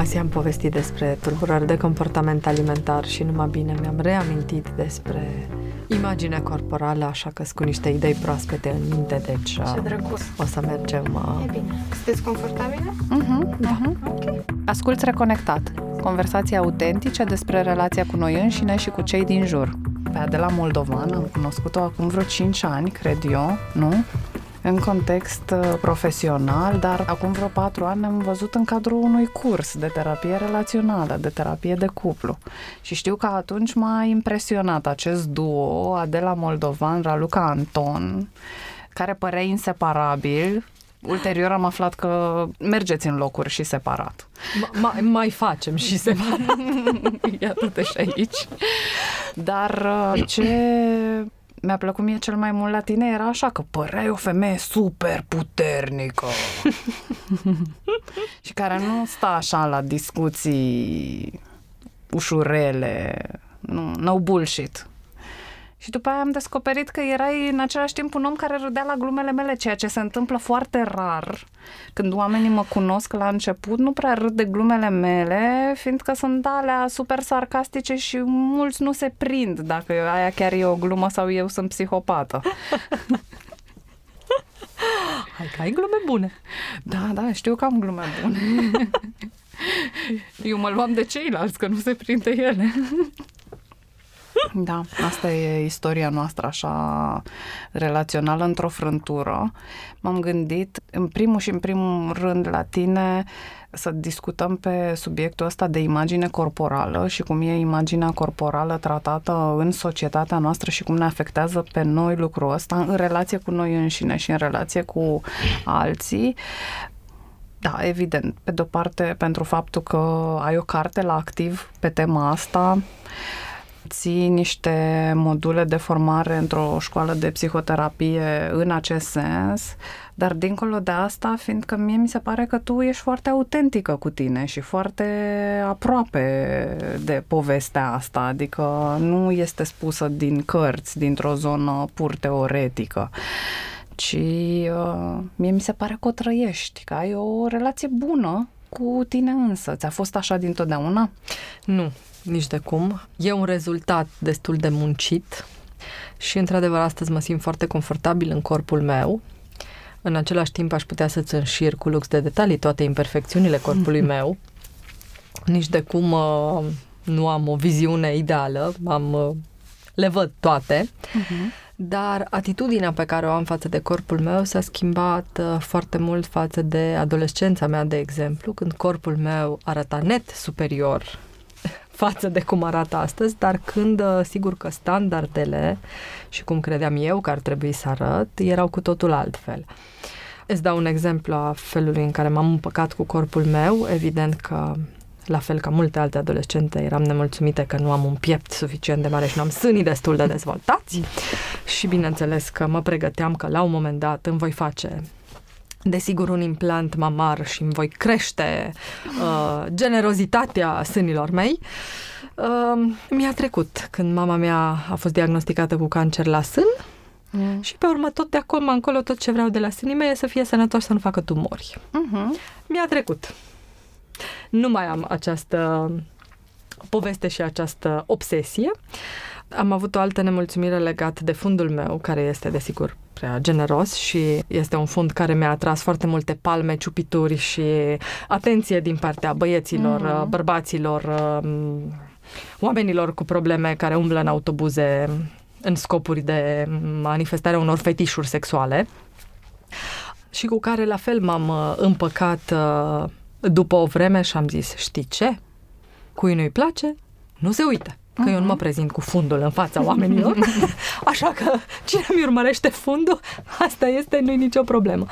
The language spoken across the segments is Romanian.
Azi am povestit despre tulburări de comportament alimentar și numai bine mi-am reamintit despre imaginea corporală, așa că cu niște idei proaspete în minte, deci Ce drăguț. o să mergem... Uh... E bine. Sunteți confortabile? Uh-huh, uh-huh. Ok. Asculți Reconectat, conversații autentice despre relația cu noi înșine și cu cei din jur. Pe Adela Moldovan am cunoscut-o acum vreo 5 ani, cred eu, nu? În context uh, profesional, dar acum vreo patru ani am văzut în cadrul unui curs de terapie relațională, de terapie de cuplu. Și știu că atunci m-a impresionat acest duo, Adela Moldovan, Raluca Anton, care părea inseparabil. Ulterior am aflat că mergeți în locuri și separat. Mai, mai facem și se Iată-te și aici. Dar uh, ce mi-a plăcut mie cel mai mult la tine era așa că păreai o femeie super puternică și care nu stă așa la discuții ușurele, nu, no bullshit. Și după aia am descoperit că erai în același timp un om care râdea la glumele mele, ceea ce se întâmplă foarte rar. Când oamenii mă cunosc la început, nu prea râd de glumele mele, fiindcă sunt alea super sarcastice și mulți nu se prind dacă aia chiar e o glumă sau eu sunt psihopată. Hai că ai glume bune. Da, da, știu că am glume bune. Eu mă luam de ceilalți, că nu se prinde ele. Da, asta e istoria noastră așa relațională într-o frântură. M-am gândit, în primul și în primul rând la tine, să discutăm pe subiectul ăsta de imagine corporală și cum e imaginea corporală tratată în societatea noastră și cum ne afectează pe noi lucrul ăsta în relație cu noi înșine și în relație cu alții. Da, evident. Pe de-o parte, pentru faptul că ai o carte la activ pe tema asta, ții niște module de formare într-o școală de psihoterapie în acest sens, dar dincolo de asta, fiindcă mie mi se pare că tu ești foarte autentică cu tine și foarte aproape de povestea asta, adică nu este spusă din cărți, dintr-o zonă pur teoretică ci uh, mie mi se pare că o trăiești, că ai o relație bună cu tine însă. Ți-a fost așa dintotdeauna? Nu, nici de cum. E un rezultat destul de muncit și, într-adevăr, astăzi mă simt foarte confortabil în corpul meu. În același timp aș putea să-ți înșir cu lux de detalii toate imperfecțiunile corpului meu. Nici de cum uh, nu am o viziune ideală, am, uh, le văd toate, uh-huh. Dar atitudinea pe care o am față de corpul meu s-a schimbat uh, foarte mult față de adolescența mea, de exemplu, când corpul meu arăta net superior față de cum arată astăzi, dar când uh, sigur că standardele și cum credeam eu că ar trebui să arăt, erau cu totul altfel. Îți dau un exemplu a felului în care m-am împăcat cu corpul meu. Evident că la fel ca multe alte adolescente, eram nemulțumite că nu am un piept suficient de mare și nu am sânii destul de dezvoltați și bineînțeles că mă pregăteam că la un moment dat îmi voi face desigur un implant mamar și îmi voi crește uh, generozitatea sânilor mei. Uh, mi-a trecut când mama mea a fost diagnosticată cu cancer la sân mm. și pe urmă tot de acum încolo tot ce vreau de la sânii mei e să fie sănătoși, să nu facă tumori. Uh-huh. Mi-a trecut. Nu mai am această poveste și această obsesie. Am avut o altă nemulțumire legată de fundul meu, care este, desigur, prea generos și este un fund care mi-a atras foarte multe palme, ciupituri și atenție din partea băieților, mm. bărbaților, um, oamenilor cu probleme care umblă în autobuze în scopuri de manifestare unor fetișuri sexuale și cu care la fel m-am uh, împăcat uh, după o vreme și am zis, știi ce? Cui nu-i place, nu se uită că uh-huh. eu nu mă mhm. prezint cu fundul în fața oamenilor, așa că cine mi urmărește fundul, asta este, nu-i nicio problemă.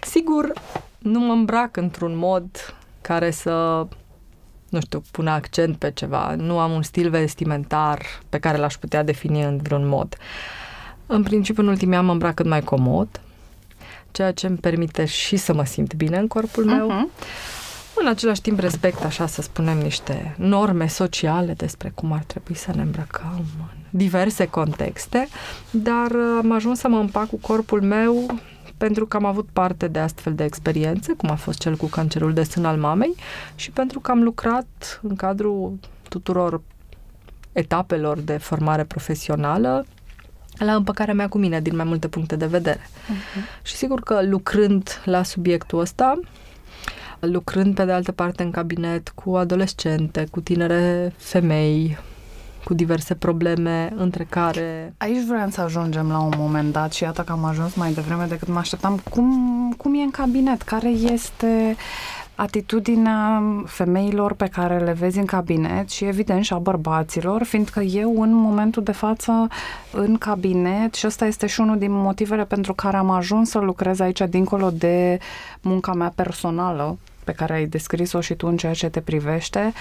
Sigur, nu mă îmbrac într-un mod care să, nu știu, pună accent pe ceva. Nu am un stil vestimentar pe care l-aș putea defini în vreun mod. În principiu, în ultimii ani mă îmbrac cât mai comod, ceea ce îmi permite și să mă simt bine în corpul meu. Uh-huh în același timp respect, așa să spunem, niște norme sociale despre cum ar trebui să ne îmbrăcăm în diverse contexte, dar uh, am ajuns să mă împac cu corpul meu pentru că am avut parte de astfel de experiențe, cum a fost cel cu cancerul de sân al mamei, și pentru că am lucrat în cadrul tuturor etapelor de formare profesională la împăcarea mea cu mine din mai multe puncte de vedere. Uh-huh. Și sigur că lucrând la subiectul ăsta, lucrând pe de altă parte în cabinet cu adolescente, cu tinere femei, cu diverse probleme, între care... Aici vreau să ajungem la un moment dat și iată că am ajuns mai devreme decât mă așteptam. Cum, cum e în cabinet? Care este atitudinea femeilor pe care le vezi în cabinet și evident și a bărbaților, fiindcă eu în momentul de față în cabinet și ăsta este și unul din motivele pentru care am ajuns să lucrez aici dincolo de munca mea personală pe care ai descris-o și tu în ceea ce te privește,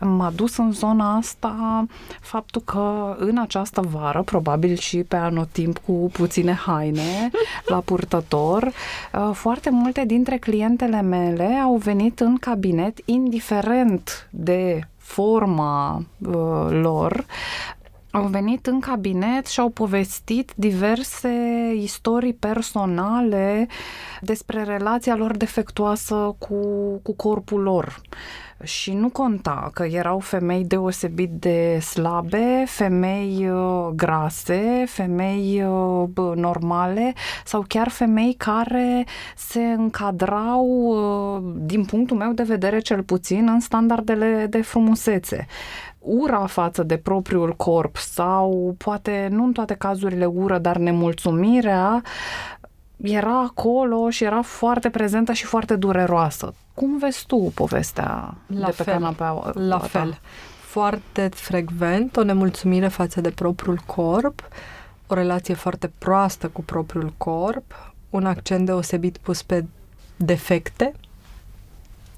m-a dus în zona asta faptul că în această vară, probabil și pe anotimp cu puține haine la purtător, uh, foarte multe dintre clientele mele au venit în cabinet, indiferent de forma uh, lor, au venit în cabinet și au povestit diverse istorii personale despre relația lor defectuoasă cu, cu corpul lor. Și nu conta că erau femei deosebit de slabe, femei uh, grase, femei uh, normale sau chiar femei care se încadrau, uh, din punctul meu de vedere cel puțin, în standardele de frumusețe ura față de propriul corp sau poate nu în toate cazurile ură, dar nemulțumirea era acolo și era foarte prezentă și foarte dureroasă. Cum vezi tu povestea la de pe fel, canapea? La ta? fel. Foarte frecvent o nemulțumire față de propriul corp, o relație foarte proastă cu propriul corp, un accent deosebit pus pe defecte,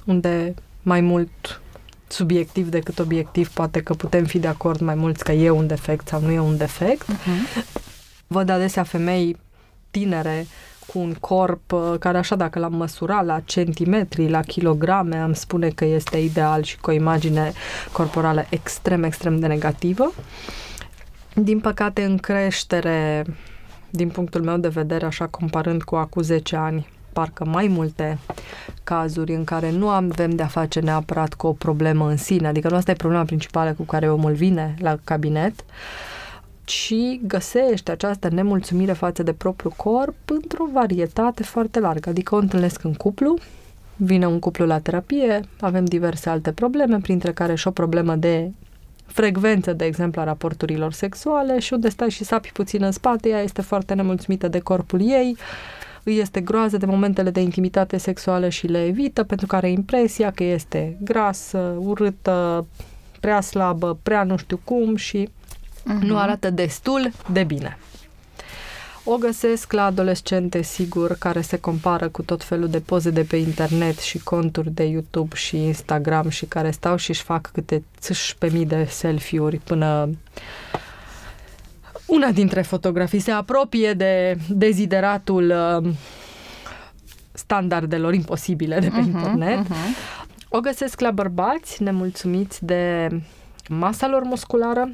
unde mai mult subiectiv decât obiectiv, poate că putem fi de acord mai mulți că e un defect sau nu e un defect. Uh-huh. Văd adesea femei tinere cu un corp uh, care așa dacă l-am măsurat la centimetri, la kilograme, am spune că este ideal și cu o imagine corporală extrem, extrem de negativă. Din păcate, în creștere, din punctul meu de vedere, așa comparând cu acum 10 ani, parcă mai multe cazuri în care nu avem de-a face neapărat cu o problemă în sine, adică nu asta e problema principală cu care omul vine la cabinet, ci găsește această nemulțumire față de propriul corp într-o varietate foarte largă. Adică o întâlnesc în cuplu, vine un cuplu la terapie, avem diverse alte probleme, printre care și o problemă de frecvență, de exemplu, a raporturilor sexuale și unde stai și sapi puțin în spate, ea este foarte nemulțumită de corpul ei, îi este groază de momentele de intimitate sexuală și le evită pentru că are impresia că este grasă, urâtă, prea slabă, prea nu știu cum și uh-huh. nu arată destul de bine. O găsesc la adolescente, sigur, care se compară cu tot felul de poze de pe internet și conturi de YouTube și Instagram și care stau și își fac câte pe mii de selfie-uri până una dintre fotografii se apropie de dezideratul uh, standardelor imposibile de pe uh-huh, internet. Uh-huh. O găsesc la bărbați nemulțumiți de masa lor musculară,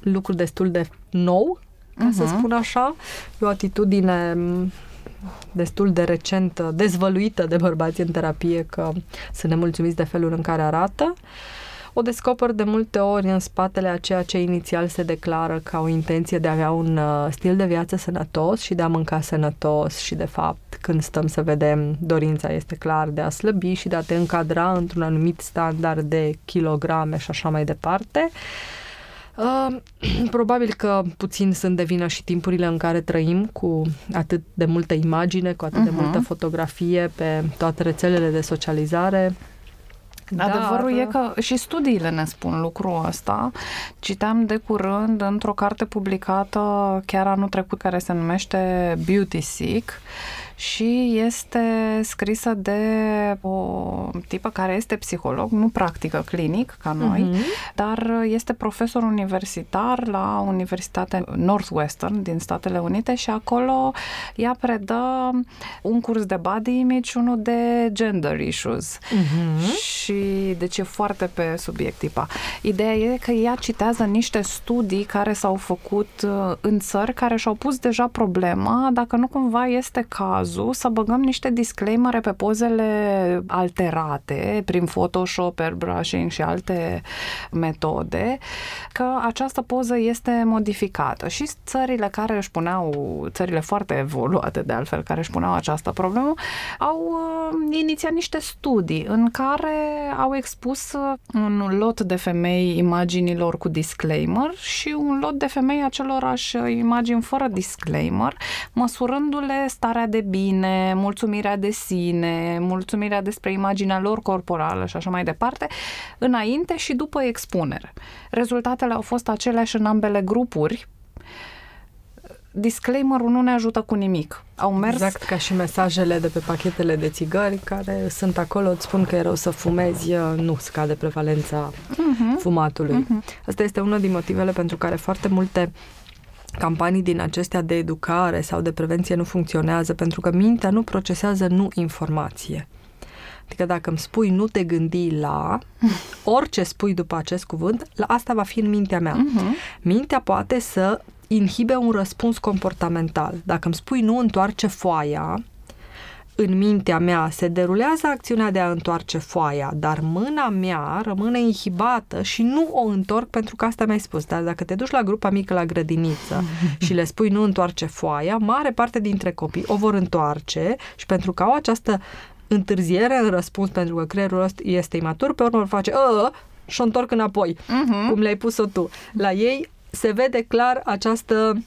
lucru destul de nou, ca uh-huh. să mhm. spun așa. E o atitudine destul de recent dezvăluită de bărbați în terapie că sunt nemulțumiți de felul în care arată. Uh, o descoper de multe ori în spatele a ceea ce inițial se declară ca o intenție de a avea un uh, stil de viață sănătos și de a mânca sănătos și de fapt când stăm să vedem dorința este clar de a slăbi și de a te încadra într-un anumit standard de kilograme și așa mai departe. Uh, probabil că puțin sunt de vină și timpurile în care trăim cu atât de multă imagine, cu atât uh-huh. de mhm. multă fotografie pe toate rețelele de socializare, dar... Adevărul e că și studiile ne spun lucrul ăsta. Citeam de curând într-o carte publicată chiar anul trecut care se numește Beauty Sick și este scrisă de o tipă care este psiholog, nu practică clinic ca noi, uh-huh. dar este profesor universitar la Universitatea Northwestern din Statele Unite și acolo ea predă un curs de body image și unul de gender issues. Uh-huh. Și deci e foarte pe subiect tipa. Ideea e că ea citează niște studii care s-au făcut uh, în țări care și-au pus deja problema dacă nu cumva este cazul să băgăm niște disclaimere pe pozele alterate prin Photoshop, airbrushing și alte metode că această poză este modificată. Și țările care își puneau, țările foarte evoluate de altfel, care își puneau această problemă, au uh, inițiat niște studii în care au expus uh, un lot de femei imaginilor cu disclaimer și un lot de femei acelorași imagini fără disclaimer, măsurându-le starea de bine, mulțumirea de sine, mulțumirea despre imaginea lor corporală și așa mai departe, înainte și după expunere. Rezultatele au fost aceleași în ambele grupuri, disclaimerul nu ne ajută cu nimic. Au mers... Exact ca și mesajele de pe pachetele de țigări care sunt acolo, îți spun că e rău să fumezi, nu scade prevalența uh-huh. fumatului. Uh-huh. Asta este unul din motivele pentru care foarte multe campanii din acestea de educare sau de prevenție nu funcționează, pentru că mintea nu procesează nu informație. Adică dacă îmi spui nu te gândi la, orice spui după acest cuvânt, la asta va fi în mintea mea. Uh-huh. Mintea poate să inhibe un răspuns comportamental. Dacă îmi spui nu întoarce foaia, în mintea mea se derulează acțiunea de a întoarce foaia, dar mâna mea rămâne inhibată și nu o întorc pentru că asta mi-ai spus. Dar dacă te duci la grupa mică la grădiniță și le spui nu întoarce foaia, mare parte dintre copii o vor întoarce și pentru că au această întârziere în răspuns pentru că creierul ăsta este imatur, pe urmă vor face ă, și o întorc înapoi, uh-huh. cum le-ai pus-o tu. La ei se vede clar această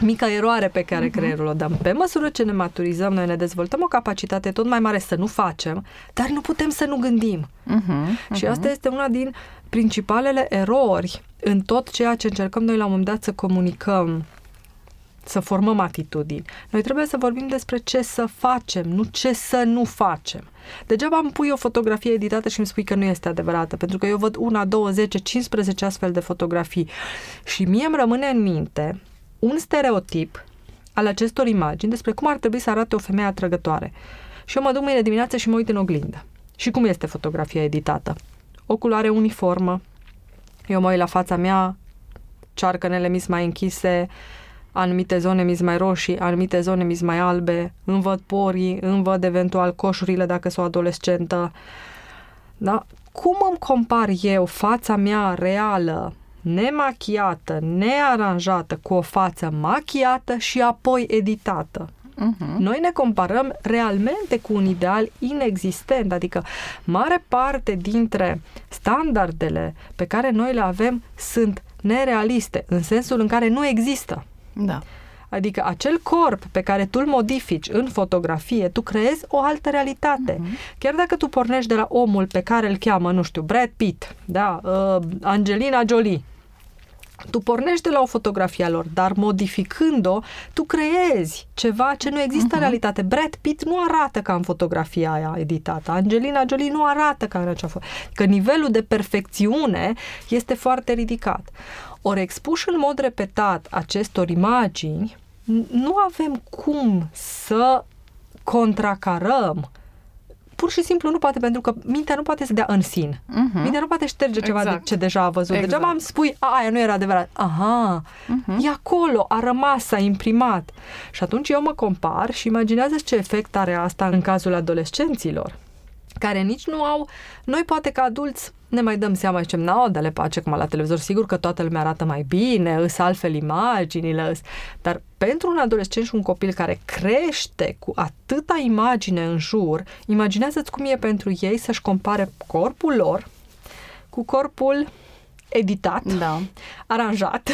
mică eroare pe care uh-huh. creierul o dăm. Pe măsură ce ne maturizăm, noi ne dezvoltăm o capacitate tot mai mare să nu facem, dar nu putem să nu gândim. Uh-huh. Uh-huh. Și asta este una din principalele erori în tot ceea ce încercăm noi la un moment dat să comunicăm să formăm atitudini. Noi trebuie să vorbim despre ce să facem, nu ce să nu facem. Degeaba îmi pui o fotografie editată și îmi spui că nu este adevărată, pentru că eu văd una, două, zece, 15 astfel de fotografii și mie îmi rămâne în minte un stereotip al acestor imagini despre cum ar trebui să arate o femeie atrăgătoare. Și eu mă duc mâine dimineață și mă uit în oglindă. Și cum este fotografia editată? O culoare uniformă, eu mă uit la fața mea, cearcănele mis mai închise, anumite zone mis mai roșii, anumite zone mis mai albe, îmi văd porii, îmi văd eventual coșurile dacă sunt o adolescentă. Da? Cum îmi compar eu fața mea reală, nemachiată, nearanjată, cu o față machiată și apoi editată? Uh-huh. Noi ne comparăm realmente cu un ideal inexistent, adică mare parte dintre standardele pe care noi le avem sunt nerealiste, în sensul în care nu există. Da. Adică acel corp pe care tu îl modifici în fotografie, tu creezi o altă realitate. Uh-huh. Chiar dacă tu pornești de la omul pe care îl cheamă, nu știu, Brad Pitt, da, uh, Angelina Jolie, tu pornești de la o fotografie a lor, dar modificând-o, tu creezi ceva ce nu există uh-huh. în realitate. Brad Pitt nu arată ca în fotografia aia editată. Angelina Jolie nu arată ca în acea foto. Că nivelul de perfecțiune este foarte ridicat. Ori expuși în mod repetat acestor imagini, nu avem cum să contracarăm pur și simplu nu poate, pentru că mintea nu poate să dea în sin. Uh-huh. Mintea nu poate șterge ceva exact. de ce deja a văzut. Exact. Degeaba îmi spui, a, aia nu era adevărat. Aha, uh-huh. e acolo, a rămas, a imprimat. Și atunci eu mă compar și imaginează ce efect are asta în cazul adolescenților care nici nu au, noi poate ca adulți ne mai dăm seama și zicem, n-au, le pace cum la televizor, sigur că toată lumea arată mai bine, îs altfel imaginile, îs... dar pentru un adolescent și un copil care crește cu atâta imagine în jur, imaginează-ți cum e pentru ei să-și compare corpul lor cu corpul editat, da. aranjat,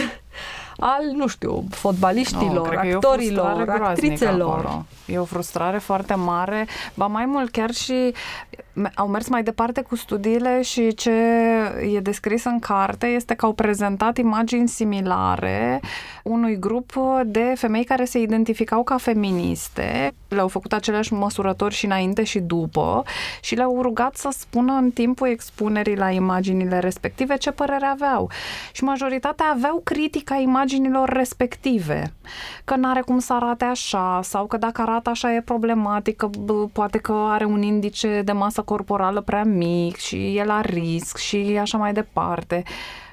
al, nu știu, fotbaliștilor, cred că e o actorilor, frustrare groaznică actrițelor. acolo. E o frustrare foarte mare, ba mai mult chiar și me- au mers mai departe cu studiile și ce e descris în carte este că au prezentat imagini similare unui grup de femei care se identificau ca feministe, le-au făcut aceleași măsurători și înainte și după și le-au rugat să spună în timpul expunerii la imaginile respective ce părere aveau. Și majoritatea aveau critica imaginilor respective, că n-are cum să arate așa sau că dacă arată așa e problematică, bă, poate că are un indice de masă corporală prea mic și e la risc și așa mai departe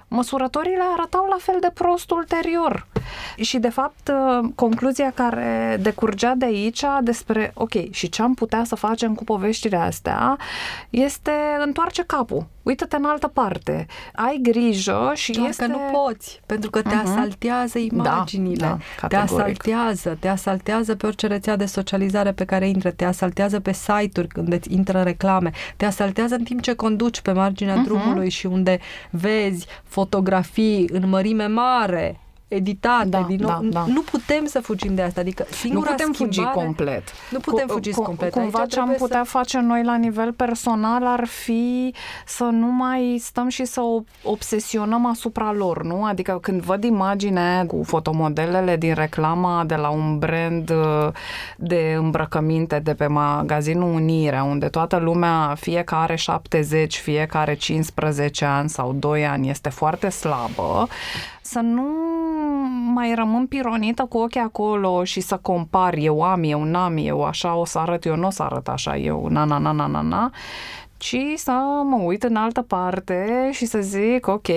măsurătorile arătau la fel de prost ulterior. Și, de fapt, concluzia care decurgea de aici despre, ok, și ce am putea să facem cu poveștile astea, este întoarce capul. Uită-te în altă parte. Ai grijă și Doar este... că nu poți, pentru că te Mhm. asaltează imaginile. Da, da, te categoric. asaltează, te asaltează pe orice rețea de socializare pe care intră, te asaltează pe site-uri când îți intră reclame, te asaltează în timp ce conduci pe marginea Mhm. drumului și unde vezi fotografii în mărime mare, editate Da, din nou. da, da. Nu putem să fugim de asta, adică Nu singura putem fugi schimbare... complet. Nu putem Cu- fugi cu- complet. Cumva Aici ce am trebuie putea face noi la nivel personal ar fi să nu mai stăm și să o- obsesionăm asupra lor, nu? Adică când văd imaginea cu fotomodelele din reclama de la un brand uh, de îmbrăcăminte de pe magazinul Unirea, unde toată lumea, fiecare 70, fiecare 15 ani sau 2 ani, este foarte slabă, să nu mai rămân pironită cu ochii acolo și să compar, eu am, eu n-am, eu așa o să arăt, eu nu o să arăt așa, eu na, na, na, na, na, na, ci să mă uit în altă parte și să zic, ok,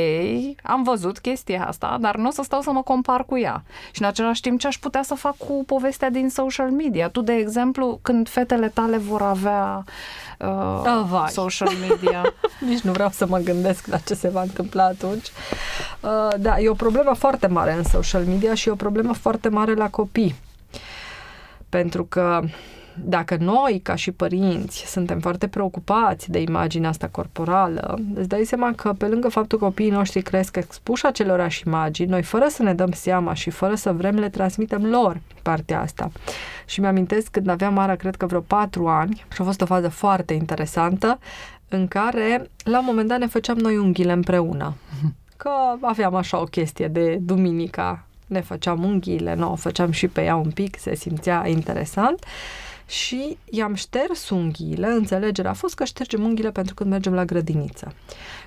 am văzut chestia asta, dar nu o să stau să mă compar cu ea. Și în același timp ce aș putea să fac cu povestea din social media. Tu, de exemplu, când fetele tale vor avea uh, Ah, vai. social media, Nici nu vreau să mă gândesc la ce se va întâmpla atunci. Uh, da, e o problemă foarte mare în social media și e o problemă foarte mare la copii. Pentru că dacă noi, ca și părinți, suntem foarte preocupați de imaginea asta corporală, îți dai seama că pe lângă faptul că copiii noștri cresc expuși acelorași imagini, noi fără să ne dăm seama și fără să vrem le transmitem lor partea asta. Și mi-amintesc când aveam Mara, cred că vreo patru ani, și a fost o fază foarte interesantă, în care la un moment dat ne făceam noi unghiile împreună. Că aveam așa o chestie de duminica, ne făceam unghiile, nu, o făceam și pe ea un pic, se simțea interesant și i-am șters unghiile, înțelegerea a fost că ștergem unghiile pentru când mergem la grădiniță.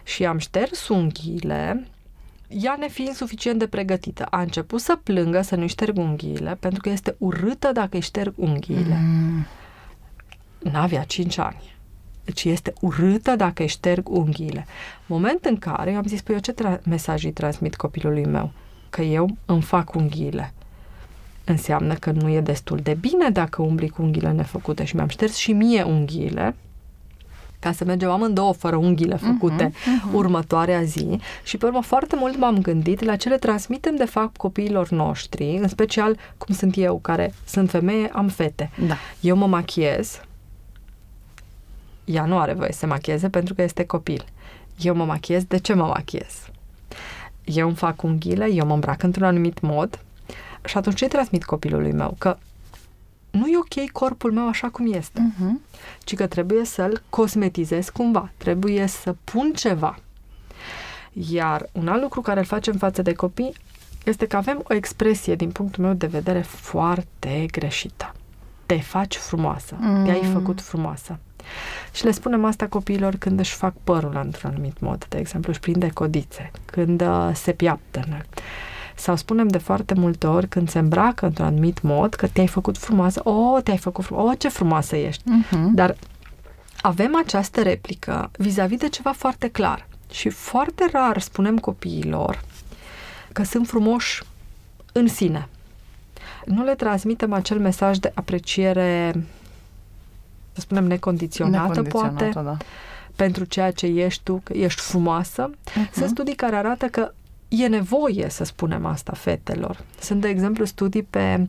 Și i-am șters unghiile, ea nefiind suficient de pregătită, a început să plângă să nu-i șterg unghiile, pentru că este urâtă dacă îi șterg unghiile. mm, N-avea 5 ani. Deci este urâtă dacă îi șterg unghiile. Moment în care eu am zis, păi eu ce tra- mesaj îi transmit copilului meu? Că eu îmi fac unghiile. Înseamnă că nu e destul de bine dacă umbli cu unghiile nefăcute și mi-am șters și mie unghiile ca să mergem amândouă fără unghiile făcute uh-huh, uh-huh. următoarea zi și pe urmă foarte mult m-am gândit la ce le transmitem de fapt copiilor noștri, în special cum sunt eu, care sunt femeie, am fete. da. Eu mă machiez, ea nu are voie să se machieze pentru că este copil. Eu mă machiez, de ce mă machiez? Eu îmi fac unghiile, eu mă îmbrac într-un anumit mod și atunci ce transmit copilului meu? Că nu e ok corpul meu așa cum este, Uh-huh. ci că trebuie să-l cosmetizez cumva, trebuie să pun ceva. Iar un alt lucru care îl facem față de copii este că avem o expresie, din punctul meu de vedere, foarte greșită. Te faci frumoasă, Mm. te-ai făcut frumoasă. Și le spunem asta copiilor când își fac părul într-un anumit mod, de exemplu, își prinde codițe, când uh, se piaptănă. Sau spunem de foarte multe ori când se îmbracă într-un anumit mod că te-ai făcut frumoasă, o, te-ai făcut frumoasă, o, ce frumoasă ești. Uh-huh. Dar avem această replică vis-a-vis de ceva foarte clar. Și foarte rar spunem copiilor că sunt frumoși în sine. Nu le transmitem acel mesaj de apreciere, să spunem, necondiționată, poate, da. pentru ceea ce ești tu, că ești frumoasă. Uh-huh. Sunt studii care arată că e nevoie să spunem asta fetelor. Sunt, de exemplu, studii pe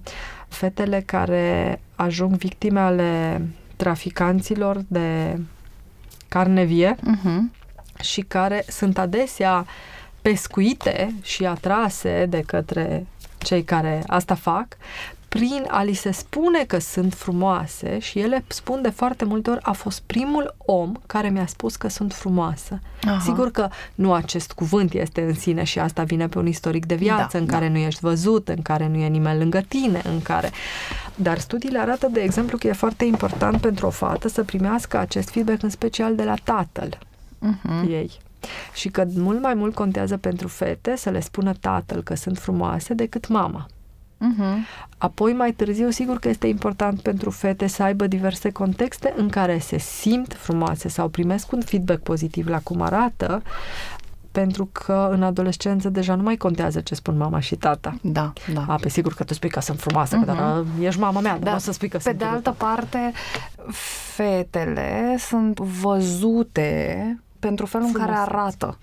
fetele care ajung victime ale traficanților de carne vie Uh-huh. și care sunt adesea pescuite și atrase de către cei care asta fac, prin a li se spune că sunt frumoase și ele spun de foarte multe ori a fost primul om care mi-a spus că sunt frumoasă. Aha. Sigur că nu acest cuvânt este în sine și asta vine pe un istoric de viață da, în da. care nu ești văzut, în care nu e nimeni lângă tine, în care... Dar studiile arată, de exemplu, că e foarte important pentru o fată să primească acest feedback în special de la tatăl uh-huh. ei. Și că mult mai mult contează pentru fete să le spună tatăl că sunt frumoase decât mama. Uh-huh. Apoi, mai târziu, sigur că este important pentru fete să aibă diverse contexte în care se simt frumoase sau primesc un feedback pozitiv la cum arată, pentru că în adolescență deja nu mai contează ce spun mama și tata. Da, da. A, pe sigur că tu spui că sunt frumoasă, uh-huh. că dar uh, ești mama mea, da. nu o să spui că Pe sunt de altă parte, fetele sunt văzute pentru felul Frumos. în care arată.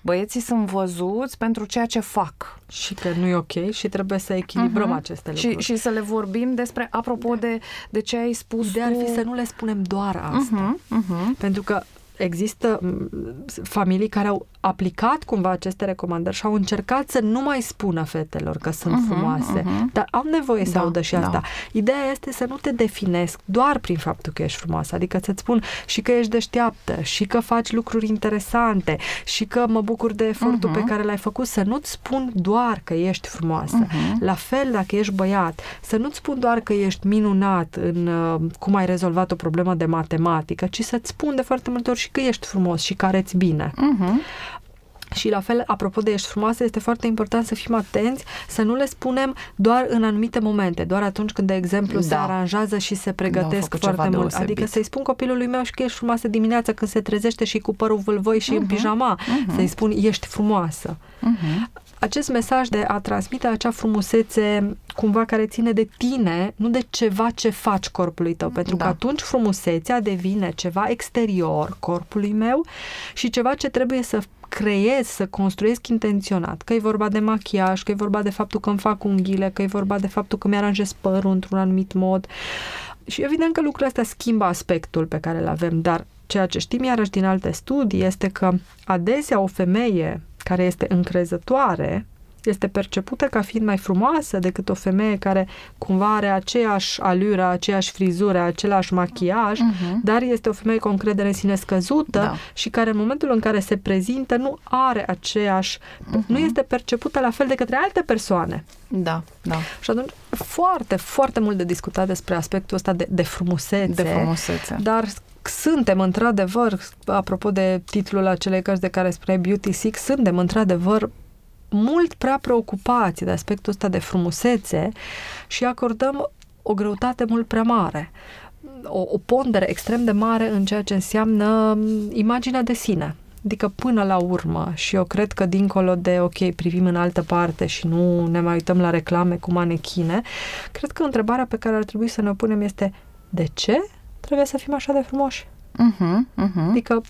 Băieții sunt văzuți pentru ceea ce fac. Și că nu e ok și trebuie să echilibrăm uh-huh. aceste lucruri. Și, și să le vorbim despre, apropo de, de ce ai spus De tu... ar fi să nu le spunem doar asta. Uh-huh, uh-huh. Pentru că există familii care au aplicat cumva aceste recomandări și au încercat să nu mai spună fetelor că sunt uh-huh, frumoase, uh-huh. dar au nevoie să da, audă și asta. Da. Ideea este să nu te definesc doar prin faptul că ești frumoasă, adică să-ți spun și că ești deșteaptă, și că faci lucruri interesante, și că mă bucur de efortul uh-huh. pe care l-ai făcut, să nu-ți spun doar că ești frumoasă. Uh-huh. La fel, dacă ești băiat, să nu-ți spun doar că ești minunat în uh, cum ai rezolvat o problemă de matematică, ci să-ți spun de foarte multe ori și că ești frumos și că arăți bine. Uh-huh. Și la fel, apropo de ești frumoasă, este foarte important să fim atenți, să nu le spunem doar în anumite momente, doar atunci când, de exemplu, da. se aranjează și se pregătesc da, foarte mult. Deosebit. Adică să-i spun copilului meu și că ești frumoasă dimineața când se trezește și cu părul vâlvoi și uh-huh. în mhm. pijama, uh-huh. să-i spun ești frumoasă. Uh-huh. Acest mesaj de a transmite acea frumusețe cumva care ține de tine, nu de ceva ce faci corpului tău, pentru da. că atunci frumusețea devine ceva exterior corpului meu și ceva ce trebuie să creez, să construiesc intenționat, că e vorba de machiaj, că e vorba de faptul că îmi fac unghiile, că e vorba de faptul că mi-aranjez părul într-un anumit mod. Și evident că lucrurile astea schimbă aspectul pe care îl avem, dar ceea ce știm iarăși din alte studii este că adesea o femeie care este încrezătoare este percepută ca fiind mai frumoasă decât o femeie care cumva are aceeași alură, aceeași frizură, același machiaj, uh-huh. dar este o femeie cu o încredere în sine scăzută da. și care în momentul în care se prezintă nu are aceeași, uh-huh. nu este percepută la fel de către alte persoane. Da, da. Și atunci foarte, foarte mult de discutat despre aspectul ăsta de, de frumusețe. De frumusețe. Dar suntem într-adevăr, apropo de titlul acelei cărți de care spune Beauty Sick, suntem într-adevăr mult prea preocupați de aspectul ăsta de frumusețe și acordăm o greutate mult prea mare, o, o pondere extrem de mare în ceea ce înseamnă imaginea de sine. Adică până la urmă, și eu cred că dincolo de, ok, privim în altă parte și nu ne mai uităm la reclame cu manechine, cred că întrebarea pe care ar trebui să ne o punem este de ce trebuie să fim așa de frumoși? Uh-huh, uh-huh. Adică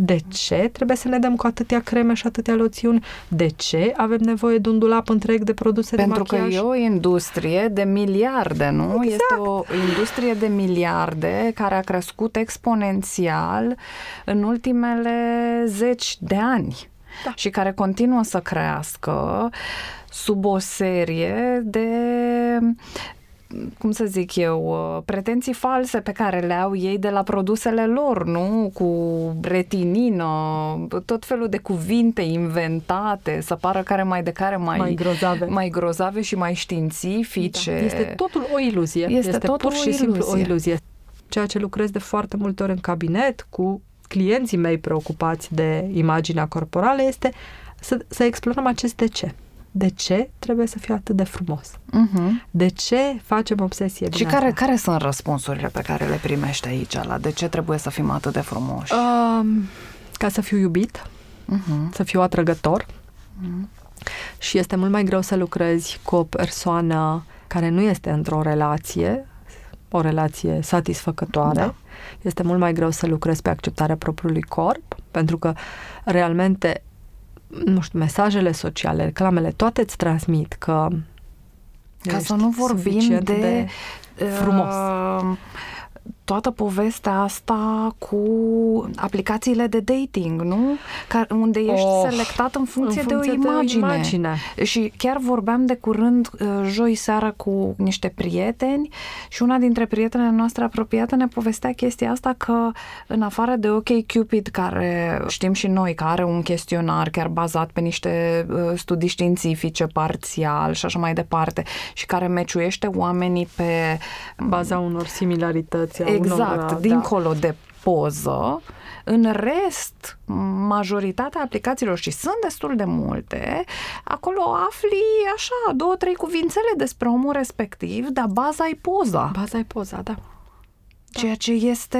de ce trebuie să ne dăm cu atâtea creme și atâtea loțiuni? De ce avem nevoie de un dulap întreg de produse Pentru de machiaj? Pentru că e o industrie de miliarde, nu? Exact. Este o industrie de miliarde care a crescut exponențial în ultimele zeci de ani. Da. Și care continuă să crească sub o serie de cum să zic eu, uh, pretenții false pe care le au ei de la produsele lor, nu? Cu retinină, tot felul de cuvinte inventate, să pară care mai de care mai, mai grozave. mai grozave și mai științifice. Da. Este totul o iluzie. Este, este totul pur și o simplu o iluzie. Ceea ce lucrez de foarte multe ori în cabinet cu clienții mei preocupați de imaginea corporală este să, să explorăm acest de ce de ce trebuie să fiu atât de frumos? Uh-huh. De ce facem obsesie Și care, care sunt răspunsurile pe care le primești aici la de ce trebuie să fim atât de frumoși? Um, ca să fiu iubit, uh-huh. să fiu atrăgător uh-huh. și este mult mai greu să lucrezi cu o persoană care nu este într-o relație, o relație satisfăcătoare. Da. Este mult mai greu să lucrezi pe acceptarea propriului corp, pentru că realmente nu știu, mesajele sociale, reclamele, toate îți transmit că ca să nu vorbim de, de frumos. Uh, toată povestea asta cu aplicațiile de dating, nu? Ca, unde ești oh, selectat în funcție, în funcție de o imagine. De o imagine. Și chiar vorbeam de curând, uh, joi seară, cu niște prieteni și una dintre prietenele noastre apropiate ne povestea chestia asta că în afară de OK Cupid, care știm și noi că are un chestionar chiar bazat pe niște uh, studii științifice parțial și așa mai departe și care meciuiește oamenii pe baza unor similarități. Exact, unor, da. dincolo da. de poză, în rest, majoritatea aplicațiilor, și sunt destul de multe, acolo afli așa, două, trei cuvințele despre omul respectiv, dar baza e poza. Baza e poza, da. Ceea ce este...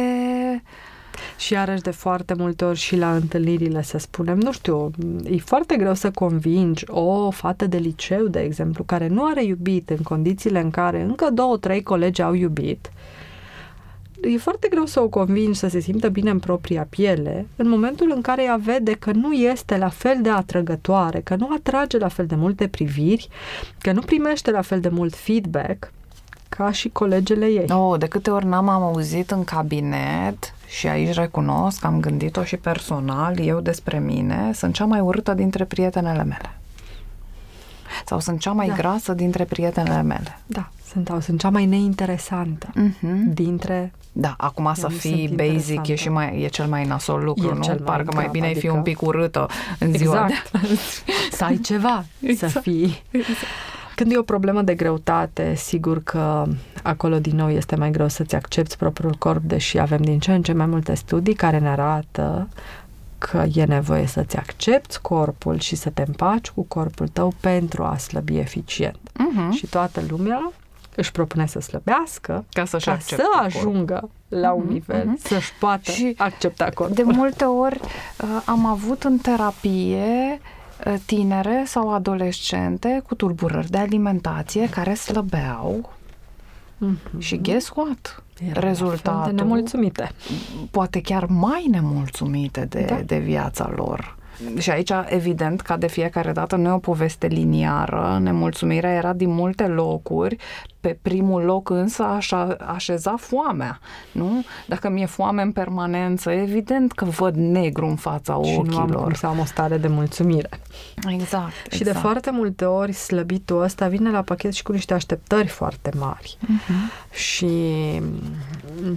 Și iarăși de foarte multe ori și la întâlnirile, să spunem, nu știu, e foarte greu să convingi o fată de liceu, de exemplu, care nu are iubit în condițiile în care încă două, trei colegi au iubit, e foarte greu să o convingi să se simtă bine în propria piele în momentul în care ea vede că nu este la fel de atrăgătoare, că nu atrage la fel de multe priviri, că nu primește la fel de mult feedback ca și colegele ei. Oh, de câte ori n-am auzit în cabinet și aici recunosc, am gândit-o și personal, eu despre mine, sunt cea mai urâtă dintre prietenele mele. Sau sunt cea mai da. grasă dintre prietenele mele. Da, sunt, sau sunt cea mai neinteresantă uh-huh. dintre da, acum să fii basic e și mai, e cel mai nasol lucru, e nu? Cel Parcă mai, mai bine adică... ai fi un pic urâtă în ziua exact. de Să ai ceva, exact. să fii... Exact. Când e o problemă de greutate, sigur că acolo din nou este mai greu să-ți accepti propriul corp, deși avem din ce în ce mai multe studii care ne arată că e nevoie să-ți accepti corpul și să te împaci cu corpul tău pentru a slăbi eficient. Uh-huh. Și toată lumea își propune să slăbească ca, să ca să ajungă corpul. la un nivel, uh-huh. să-și poată și accepta corpul. De multe ori uh, am avut în terapie uh, tinere sau adolescente cu tulburări de alimentație care slăbeau uh-huh. și guess what? Era Rezultatul nemulțumite. Poate chiar mai nemulțumite de, da. de viața lor. Și aici, evident, ca de fiecare dată, nu e o poveste liniară. Nemulțumirea era din multe locuri. Pe primul loc însă așa așeza foamea, nu? Dacă mi-e foame în permanență, evident că văd negru în fața și ochilor. Și nu am cum să am o stare de mulțumire. Exact. Și exact. de foarte multe ori slăbitul ăsta vine la pachet și cu niște așteptări foarte mari. Uh-huh. Și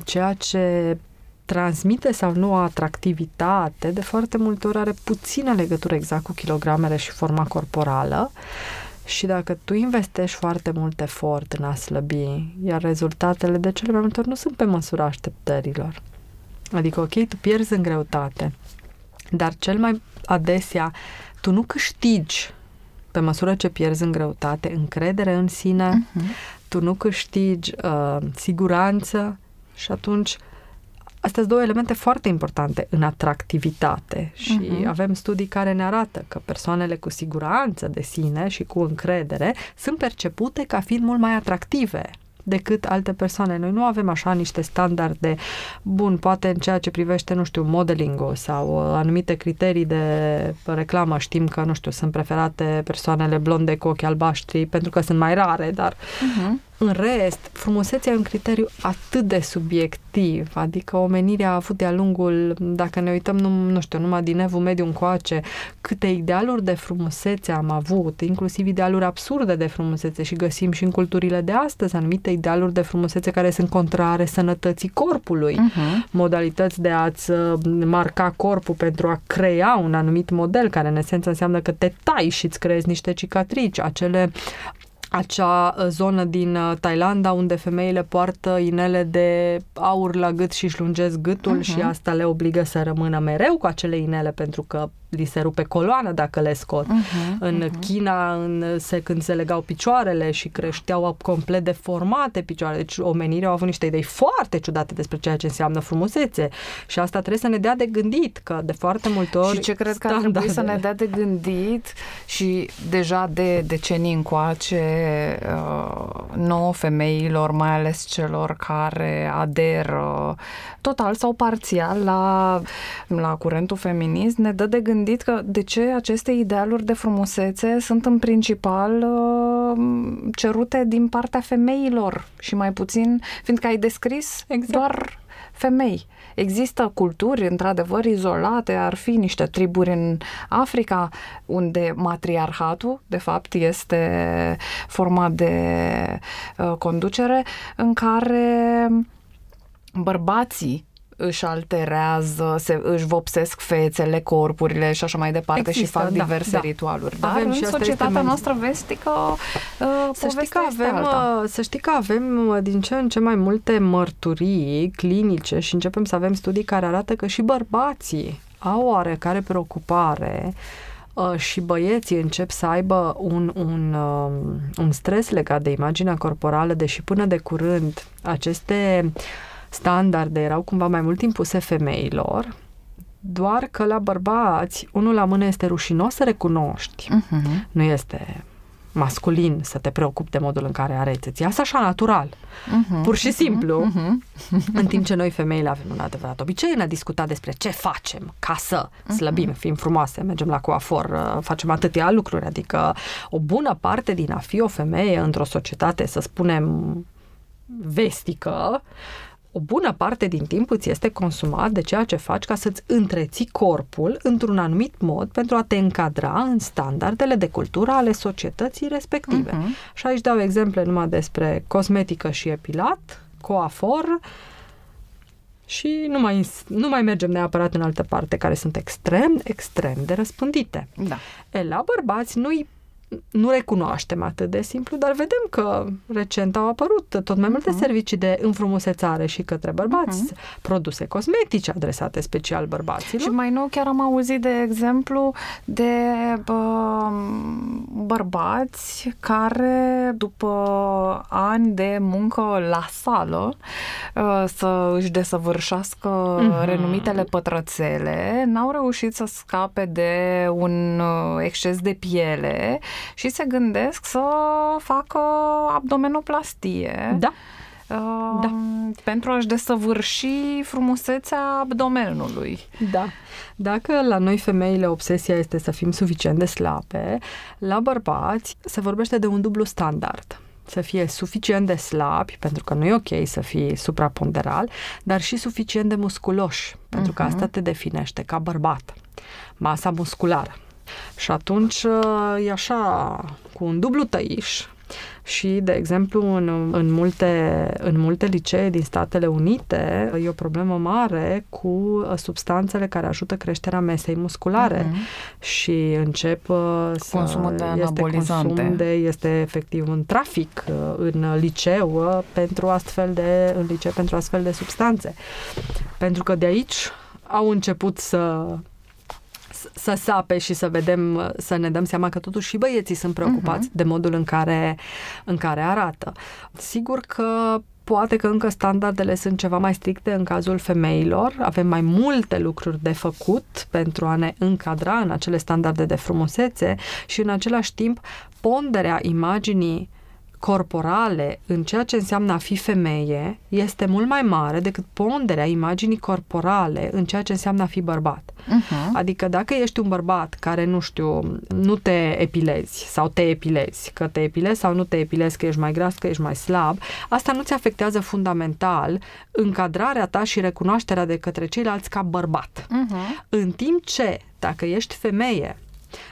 ceea ce transmite sau nu atractivitate, de foarte multe ori are puțină legătură exact cu kilogramele și forma corporală și dacă tu investești foarte mult efort în a slăbi, iar rezultatele de cele mai multe ori nu sunt pe măsura așteptărilor. Adică, ok, tu pierzi în greutate, dar cel mai adesea tu nu câștigi pe măsură ce pierzi în greutate, încredere în sine, uh-huh. tu nu câștigi uh, siguranță și atunci Astea sunt două elemente foarte importante în atractivitate și uh-huh. avem studii care ne arată că persoanele cu siguranță de sine și cu încredere sunt percepute ca fiind mult mai atractive decât alte persoane. Noi nu avem așa niște standarde bun, poate în ceea ce privește, nu știu, modeling sau uh, anumite criterii de reclamă. Știm că, nu știu, sunt preferate persoanele blonde cu ochi albaștri pentru că sunt mai rare, dar uh-huh. În rest, frumusețea e un criteriu atât de subiectiv, adică omenirea a avut de-a lungul, dacă ne uităm, nu, nu știu, numai din evul mediu încoace, câte idealuri de frumusețe am avut, inclusiv idealuri absurde de frumusețe și găsim și în culturile de astăzi anumite idealuri de frumusețe care sunt contrare sănătății corpului, uh-huh. modalități de a-ți uh, marca corpul pentru a crea un anumit model, care în esență înseamnă că te tai și îți creezi niște cicatrici, acele acea uh, zonă din uh, Thailanda unde femeile poartă inele de aur la gât și își lungesc gâtul uh-huh. și asta le obligă să rămână mereu cu acele inele pentru că li se rupe coloana dacă le scot. Uh-huh, în uh-huh. China, în, se, când se legau picioarele și creșteau complet deformate picioarele, deci omenirea au avut niște idei foarte ciudate despre ceea ce înseamnă frumusețe și asta trebuie să ne dea de gândit, că de foarte multe ori... Și ce cred că ar trebui să ne dea de gândit și deja de decenii încoace uh, nouă femeilor, mai ales celor care aderă total sau parțial la, la curentul feminist, ne dă de gândit gândit că de ce aceste idealuri de frumusețe sunt în principal uh, cerute din partea femeilor și mai puțin, fiindcă ai descris exact. doar femei. Există culturi, într-adevăr, izolate, ar fi niște triburi în Africa, unde matriarhatul, de fapt, este forma de uh, conducere, în care bărbații își alterează, se, își vopsesc fețele, corpurile și așa mai departe Există, și fac da, diverse da. ritualuri. Dar avem în și societatea noastră vestică uh, să știi, că avem, alta. Uh, să știi că avem uh, din ce în ce mai multe mărturii clinice și începem să avem studii care arată că și bărbații au oarecare preocupare uh, și băieții încep să aibă un, un, uh, un stres legat de imaginea corporală, deși până de curând aceste uh, standarde erau cumva mai mult impuse femeilor, doar că la bărbați, unul la mână este rușinos să recunoști. Uh-huh. Nu este masculin să te preocupi de modul în care areți. Îți iasă așa natural. Uh-huh, Pur și uh-huh, simplu. Uh-huh. în timp ce noi femeile avem un adevărat obicei în a discuta despre ce facem ca să slăbim, uh-huh. fim frumoase, mergem la coafor, uh, facem atâtea lucruri. Adică o bună parte din a fi o femeie într-o societate, să spunem, vestică, o bună parte din timp îți este consumat de ceea ce faci ca să-ți întreții corpul într-un anumit mod pentru a te încadra în standardele de cultură ale societății respective. Uh-huh. Și aici dau exemple numai despre cosmetică și epilat, coafor, și nu mai, nu mai mergem neapărat în altă parte, care sunt extrem, extrem de răspândite. Da. E, la bărbați nu-i nu recunoaștem atât de simplu, dar vedem că recent au apărut tot mai multe uh-huh. servicii de înfrumusețare și către bărbați, uh-huh. produse cosmetice adresate special bărbaților. Și mai nou chiar am auzit, de exemplu, de bă, bărbați care, după ani de muncă la sală, ă, să își desăvârșească uh-huh. renumitele pătrățele, n-au reușit să scape de un ă, exces de piele și se gândesc să facă abdomenoplastie. Da. Uh, da. pentru a-și desăvârși frumusețea abdomenului. Da. Dacă la noi femeile obsesia este să fim suficient de slabe, la bărbați se vorbește de un dublu standard să fie suficient de slabi, pentru că nu e ok să fii supraponderal, dar și suficient de musculoși, pentru că mhm. asta te definește ca bărbat. Masa musculară. Și atunci e așa, cu un dublu tăiș, și, de exemplu, în, în, multe, în multe licee din Statele Unite e o problemă mare cu uh, substanțele care ajută creșterea mesei musculare uh-huh. și încep uh, să consumul de anabolizante. Este, consum de, este efectiv un trafic uh, în liceu pentru astfel de în liceu pentru astfel de substanțe. Pentru că de aici au început să să sape și să vedem, să ne dăm seama că totuși și băieții sunt preocupați uh-huh. de modul în care, în care arată. Sigur că poate că încă standardele sunt ceva mai stricte în cazul femeilor, avem mai multe lucruri de făcut pentru a ne încadra în acele standarde de frumusețe și în același timp ponderea imaginii corporale în ceea ce înseamnă a fi femeie este mult mai mare decât ponderea imaginii corporale în ceea ce înseamnă a fi bărbat. Uh-huh. Adică dacă ești un bărbat care, nu știu, nu te epilezi sau te epilezi, că te epilezi sau nu te epilezi, că ești mai gras, că ești mai slab, asta nu ți afectează fundamental încadrarea ta și recunoașterea de către ceilalți ca bărbat. Uh-huh. În timp ce, dacă ești femeie,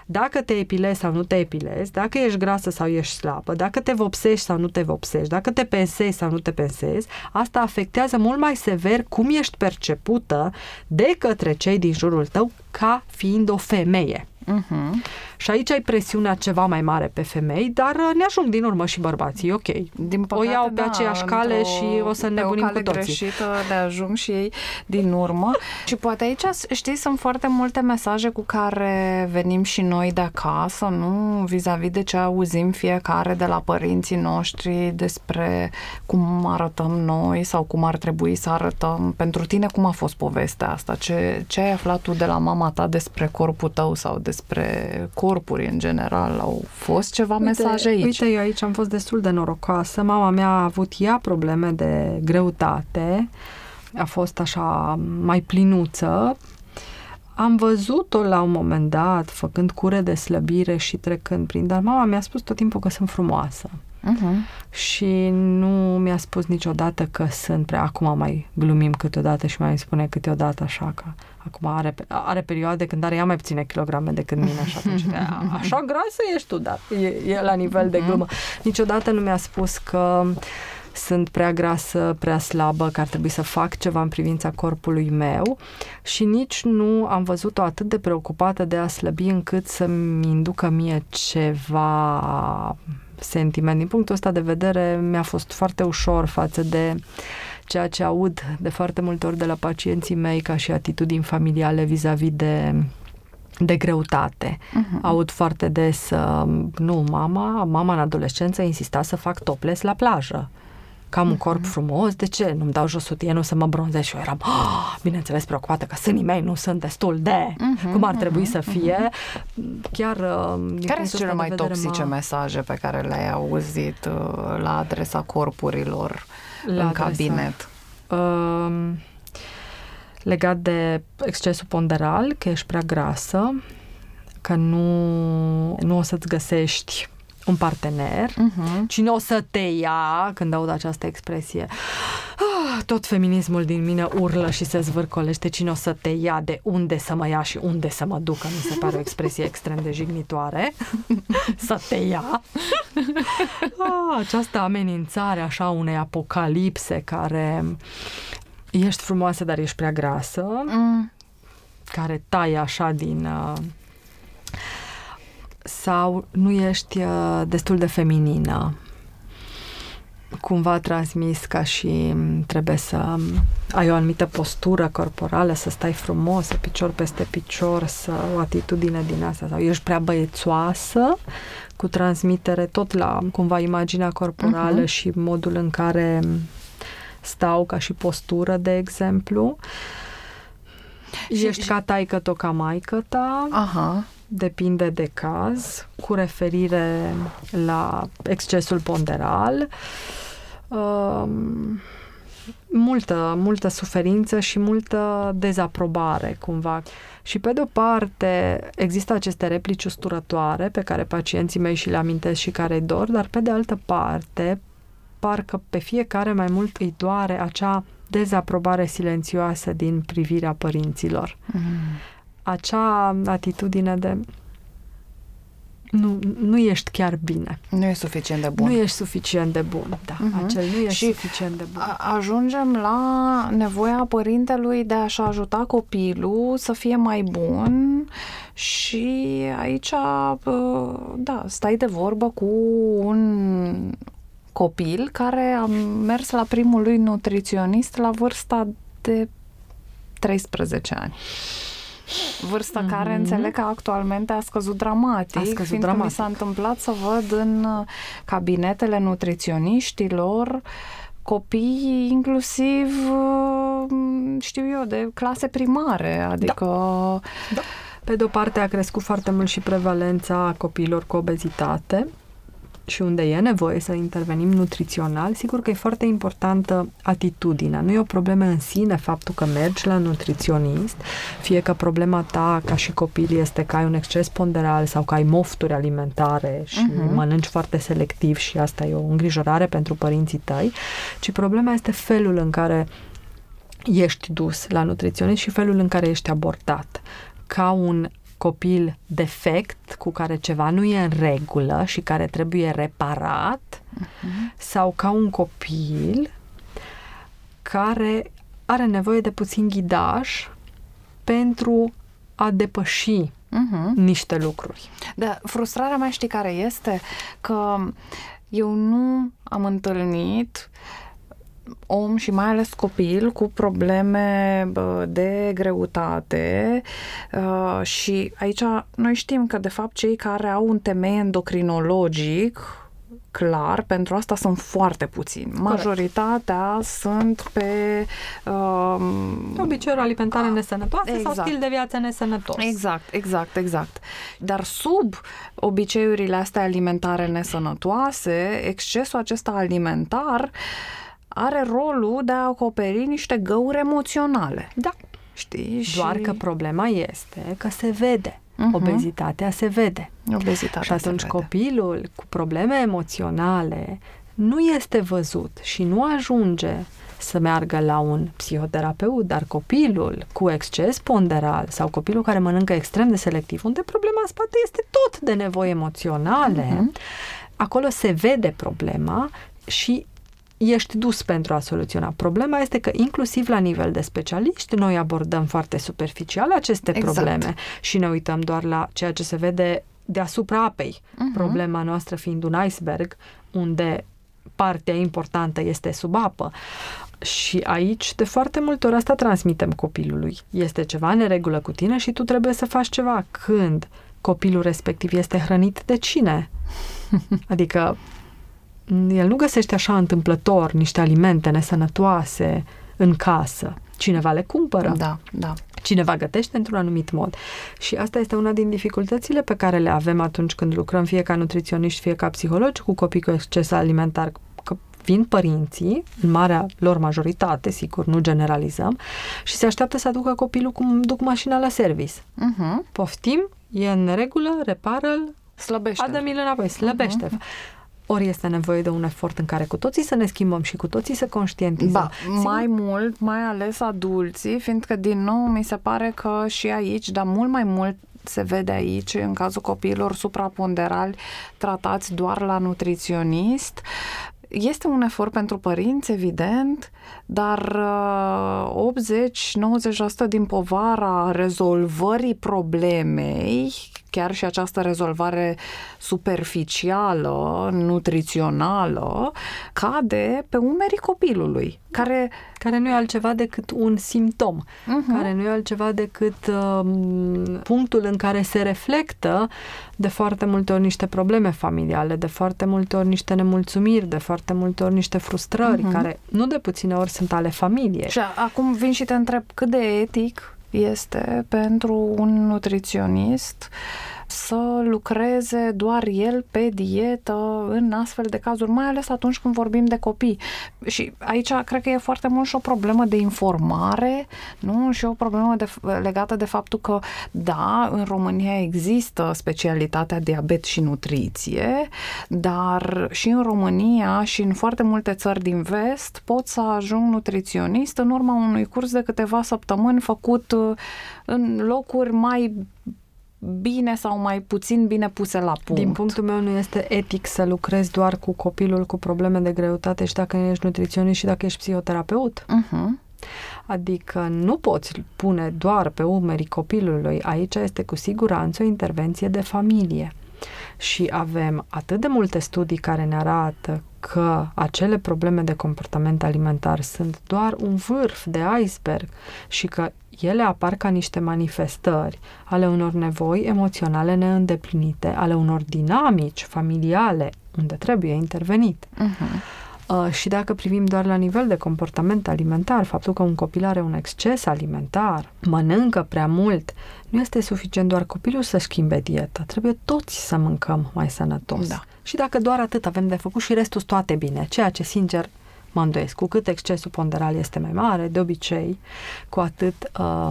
dacă te epilezi sau nu te epilezi, dacă ești grasă sau ești slabă, dacă te vopsești sau nu te vopsești, dacă te pensezi sau nu te pensezi, asta afectează mult mai sever cum ești percepută de către cei din jurul tău ca fiind o femeie. Uh-huh. Și aici ai presiunea ceva mai mare pe femei, dar uh, ne ajung din urmă și bărbații, ok. Din păcate, o iau pe da, aceeași cale și o să ne bunim cu toții. greșită le ajung și ei din urmă. și poate aici, știi, sunt foarte multe mesaje cu care venim și noi de acasă, nu? Vis-a-vis de ce auzim fiecare de la părinții noștri despre cum arătăm noi sau cum ar trebui să arătăm. Pentru tine, cum a fost povestea asta? Ce, ce ai aflat tu de la mama ta despre corpul tău sau despre corpuri în general? Au fost ceva uite, mesaje aici? Uite, eu aici am fost destul de norocoasă. Mama mea a avut ea probleme de greutate. A fost așa mai plinuță. Am văzut-o la un moment dat făcând cure de slăbire și trecând prin, dar mama mi-a spus tot timpul că sunt frumoasă. Uh-huh. și nu mi-a spus niciodată că sunt prea... Acum mai glumim câteodată și mai îmi spune câteodată așa că acum are, are perioade când are ea mai puține kilograme decât mine și atunci așa grasă ești tu, dar e, e la nivel de glumă. Niciodată nu mi-a spus că sunt prea grasă, prea slabă, că ar trebui să fac ceva în privința corpului meu și nici nu am văzut-o atât de preocupată de a slăbi încât să-mi inducă mie ceva sentiment. Din punctul ăsta de vedere mi-a fost foarte ușor față de ceea ce aud de foarte multe ori de la pacienții mei ca și atitudini familiale vis-a-vis de de greutate. Uh-huh. Aud foarte des, nu, mama, mama în adolescență insista să fac topless la plajă că am un corp mhm. frumos, de ce nu-mi dau jos nu să mă bronzez? Și eu eram, oh, bineînzis, preocupată că sânii mei nu sunt destul de uh-huh, cum ar trebui uh-huh, să fie. Chiar uh, Care sunt cele mai toxice mă... mesaje pe care le-ai auzit uh, la adresa corpurilor la în adresa, cabinet? Uh, legat de excesul ponderal, că ești prea grasă, că nu, nu o să-ți găsești un partener, uh-huh. cine o să te ia, când aud această expresie, ah, tot feminismul din mine urlă și se zvârcolește, cine o să te ia, de unde să mă ia și unde să mă ducă, mi se pare o expresie extrem de jignitoare, să te ia. Ah, această amenințare așa unei apocalipse care ești frumoasă, dar ești prea grasă, mm. care taie așa din... Uh, sau nu ești uh, destul de feminină. Cumva transmis ca și mm, trebuie să mm, ai o anumită postură corporală, să stai frumos, să picior peste picior, să o atitudine din asta, sau ești prea băiețoasă, cu transmitere tot la cumva imaginea corporală uh-huh. și modul în care mm, stau ca și postură, de exemplu. Și, Ești ca taică to ca maică ta. Aha depinde de caz, cu referire la excesul ponderal. Um, multă, multă suferință și multă dezaprobare cumva. Și pe de o parte există aceste replici usturătoare pe care pacienții mei și le amintesc și care îi dor, dar pe de altă parte parcă pe fiecare mai mult îi doare acea dezaprobare silențioasă din privirea părinților. Mm acea atitudine de nu, nu ești chiar bine. Nu e suficient de bun. Nu ești suficient de bun, da. Uh-huh. Acel nu e suficient de bun. ajungem la nevoia părintelui de a-și ajuta copilul să fie mai bun și aici, da, stai de vorbă cu un copil care a mers la primul lui nutriționist la vârsta de 13 ani vârsta mm-hmm. care înțeleg că actualmente a scăzut dramatic, a scăzut fiindcă dramatic. mi s-a întâmplat să văd în uh, cabinetele nutriționiștilor copii inclusiv, uh, știu eu, de clase primare, adică... Da. Da. Pe de o parte a crescut foarte mult și prevalența copiilor cu obezitate, și unde e nevoie să intervenim nutrițional, sigur că e foarte importantă atitudinea. Nu e o problemă în sine faptul că mergi la nutriționist, fie că problema ta ca și copil este că ai un exces ponderal sau că ai mofturi alimentare și uh-huh. mănânci foarte selectiv și asta e o îngrijorare pentru părinții tăi, ci problema este felul în care ești dus la nutriționist și felul în care ești abordat ca un copil defect cu care ceva nu e în regulă și care trebuie reparat uh-huh. sau ca un copil care are nevoie de puțin ghidaj pentru a depăși uh-huh. niște lucruri. Da, frustrarea mea știi care este? Că eu nu am întâlnit uh, om și mai ales copil cu probleme de greutate uh, și aici noi știm că de fapt cei care au un temei endocrinologic clar, pentru asta sunt foarte puțini. Majoritatea sunt pe... Uh, Obiceiuri alimentare a, nesănătoase exact. sau stil de viață nesănătos. Exact, exact, exact. Dar sub obiceiurile astea alimentare nesănătoase, excesul acesta alimentar uh, are rolul de a acoperi niște găuri emoționale. Da. Știi? Doar și... că problema este că se vede. Uh-huh. Obezitatea se vede. Obezitatea și atunci se vede. copilul cu probleme emoționale nu este văzut și nu ajunge să meargă la un psihoterapeut, dar copilul cu exces ponderal sau copilul care mănâncă extrem de selectiv, unde problema în spate este tot de nevoi emoționale, uh-huh. acolo se vede problema și ești dus pentru a soluționa. Problema este că inclusiv la nivel de specialiști noi abordăm foarte superficial aceste Exact. probleme și ne uităm doar la ceea ce se vede deasupra apei. Mhm. Problema noastră fiind un iceberg unde partea importantă este sub apă. Și aici, de foarte multe ori, asta transmitem copilului. Este ceva în neregulă cu tine și tu trebuie să faci ceva. Când copilul respectiv este hrănit de cine? Adică el nu găsește așa întâmplător niște alimente nesănătoase în casă. Cineva le cumpără. Da, da. Cineva gătește într-un anumit mod. Și asta este una din dificultățile pe care le avem atunci când lucrăm fie ca nutriționiști, fie ca psihologi cu copii cu exces alimentar. Că vin părinții, în marea lor majoritate, sigur, nu generalizăm, și se așteaptă să aducă copilul cum duc mașina la service. Uh-huh. Poftim, e în regulă, repară-l, Slăbește. adă-mi-l înapoi, slăbește. Uh-huh. Ori este nevoie de un efort în care cu toții să ne schimbăm și cu toții să conștientizăm. Ba, mai mult, mai ales adulții, fiindcă din nou mi se pare că și aici, dar mult mai mult se vede aici, în cazul copiilor supraponderali tratați doar la nutriționist, este un efort pentru părinți, evident, dar uh, 80-90% din povara rezolvării problemei, chiar și această rezolvare superficială, nutrițională, cade pe umerii copilului, care care nu e altceva decât un simptom, uh-huh. care nu e altceva decât uh, punctul în care se reflectă de foarte multe ori niște probleme familiale, de foarte multe ori niște nemulțumiri, de foarte multe ori niște frustrări, uh-huh. care nu de puține ori sunt ale familiei. Și acum vin și te întreb cât de etic este pentru un nutriționist să lucreze doar el pe dietă în astfel de cazuri, mai ales atunci când vorbim de copii. Și aici cred că e foarte mult și o problemă de informare, nu? Și o problemă de, legată de faptul că, da, în România există specialitatea diabet și nutriție, dar și în România și în foarte multe țări din vest pot să ajung nutriționist în urma unui curs de câteva săptămâni făcut în locuri mai bine sau mai puțin bine puse la punct. Din punctul meu nu este etic să lucrezi doar cu copilul cu probleme de greutate și dacă ești nutriționist și dacă ești psihoterapeut. Uh-huh. Adică nu poți pune doar pe umerii copilului. Aici este cu siguranță o intervenție de familie. Și avem atât de multe studii care ne arată că acele probleme de comportament alimentar sunt doar un vârf de iceberg și că ele apar ca niște manifestări ale unor nevoi emoționale neîndeplinite, ale unor dinamici familiale unde trebuie intervenit. Uh-huh. Uh, și dacă privim doar la nivel de comportament alimentar, faptul că un copil are un exces alimentar, mănâncă prea mult, nu este suficient doar copilul să schimbe dieta. Trebuie toți să mâncăm mai sănătos. Da. Și dacă doar atât avem de făcut și restul toate bine, ceea ce, sincer, mă îndoiesc. Cu cât excesul ponderal este mai mare, de obicei, cu atât uh,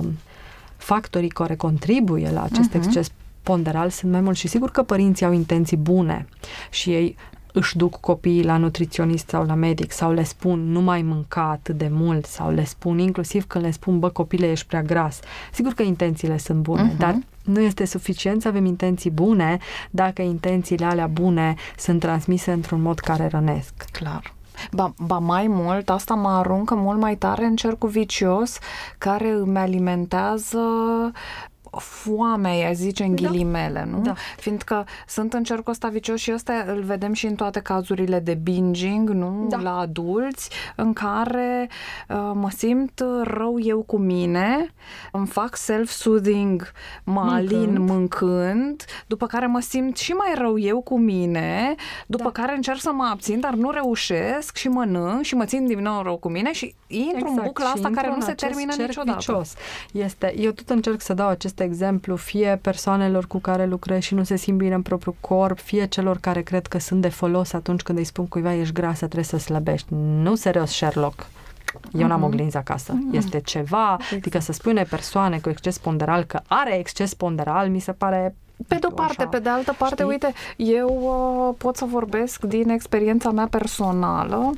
factorii care contribuie la acest uh-huh. exces ponderal sunt mai mulți și sigur că părinții au intenții bune și ei își duc copiii la nutriționist sau la medic sau le spun nu mai mânca atât de mult sau le spun inclusiv când le spun bă copile ești prea gras. Sigur că intențiile sunt bune, uh-huh. dar nu este suficient să avem intenții bune dacă intențiile alea bune sunt transmise într-un mod care rănesc. Clar. Ba, ba mai mult, asta mă aruncă mult mai tare în cercul vicios care îmi alimentează foamea, ea zice în da. ghilimele, nu? Da. Fiindcă sunt în cercul ăsta vicios și ăsta îl vedem și în toate cazurile de binging, nu? Da. La adulți, în care uh, mă simt rău eu cu mine, îmi fac self-soothing, mă Mâncând. alin mâncând, după care mă simt și mai rău eu cu mine, după Da. care încerc să mă abțin, dar nu reușesc și mănânc și mă țin din nou rău cu mine și intru în bucla și asta intru care nu în se acest termină cerc niciodată. Vicios. Este, eu tot încerc să dau acest exemplu fie persoanelor cu care lucrez și nu se simt bine în propriul corp, fie celor care cred că sunt de folos atunci când îi spun cuiva ești grasă, trebuie să slăbești. Nu serios, Sherlock. Eu n-am Mhm. oglinzi acasă. Este ceva, adică să spui unei persoane cu exces ponderal că are exces ponderal, mi se pare Pe de-o parte, așa, pe de altă parte, știi? uite, eu uh, pot să vorbesc din experiența mea personală.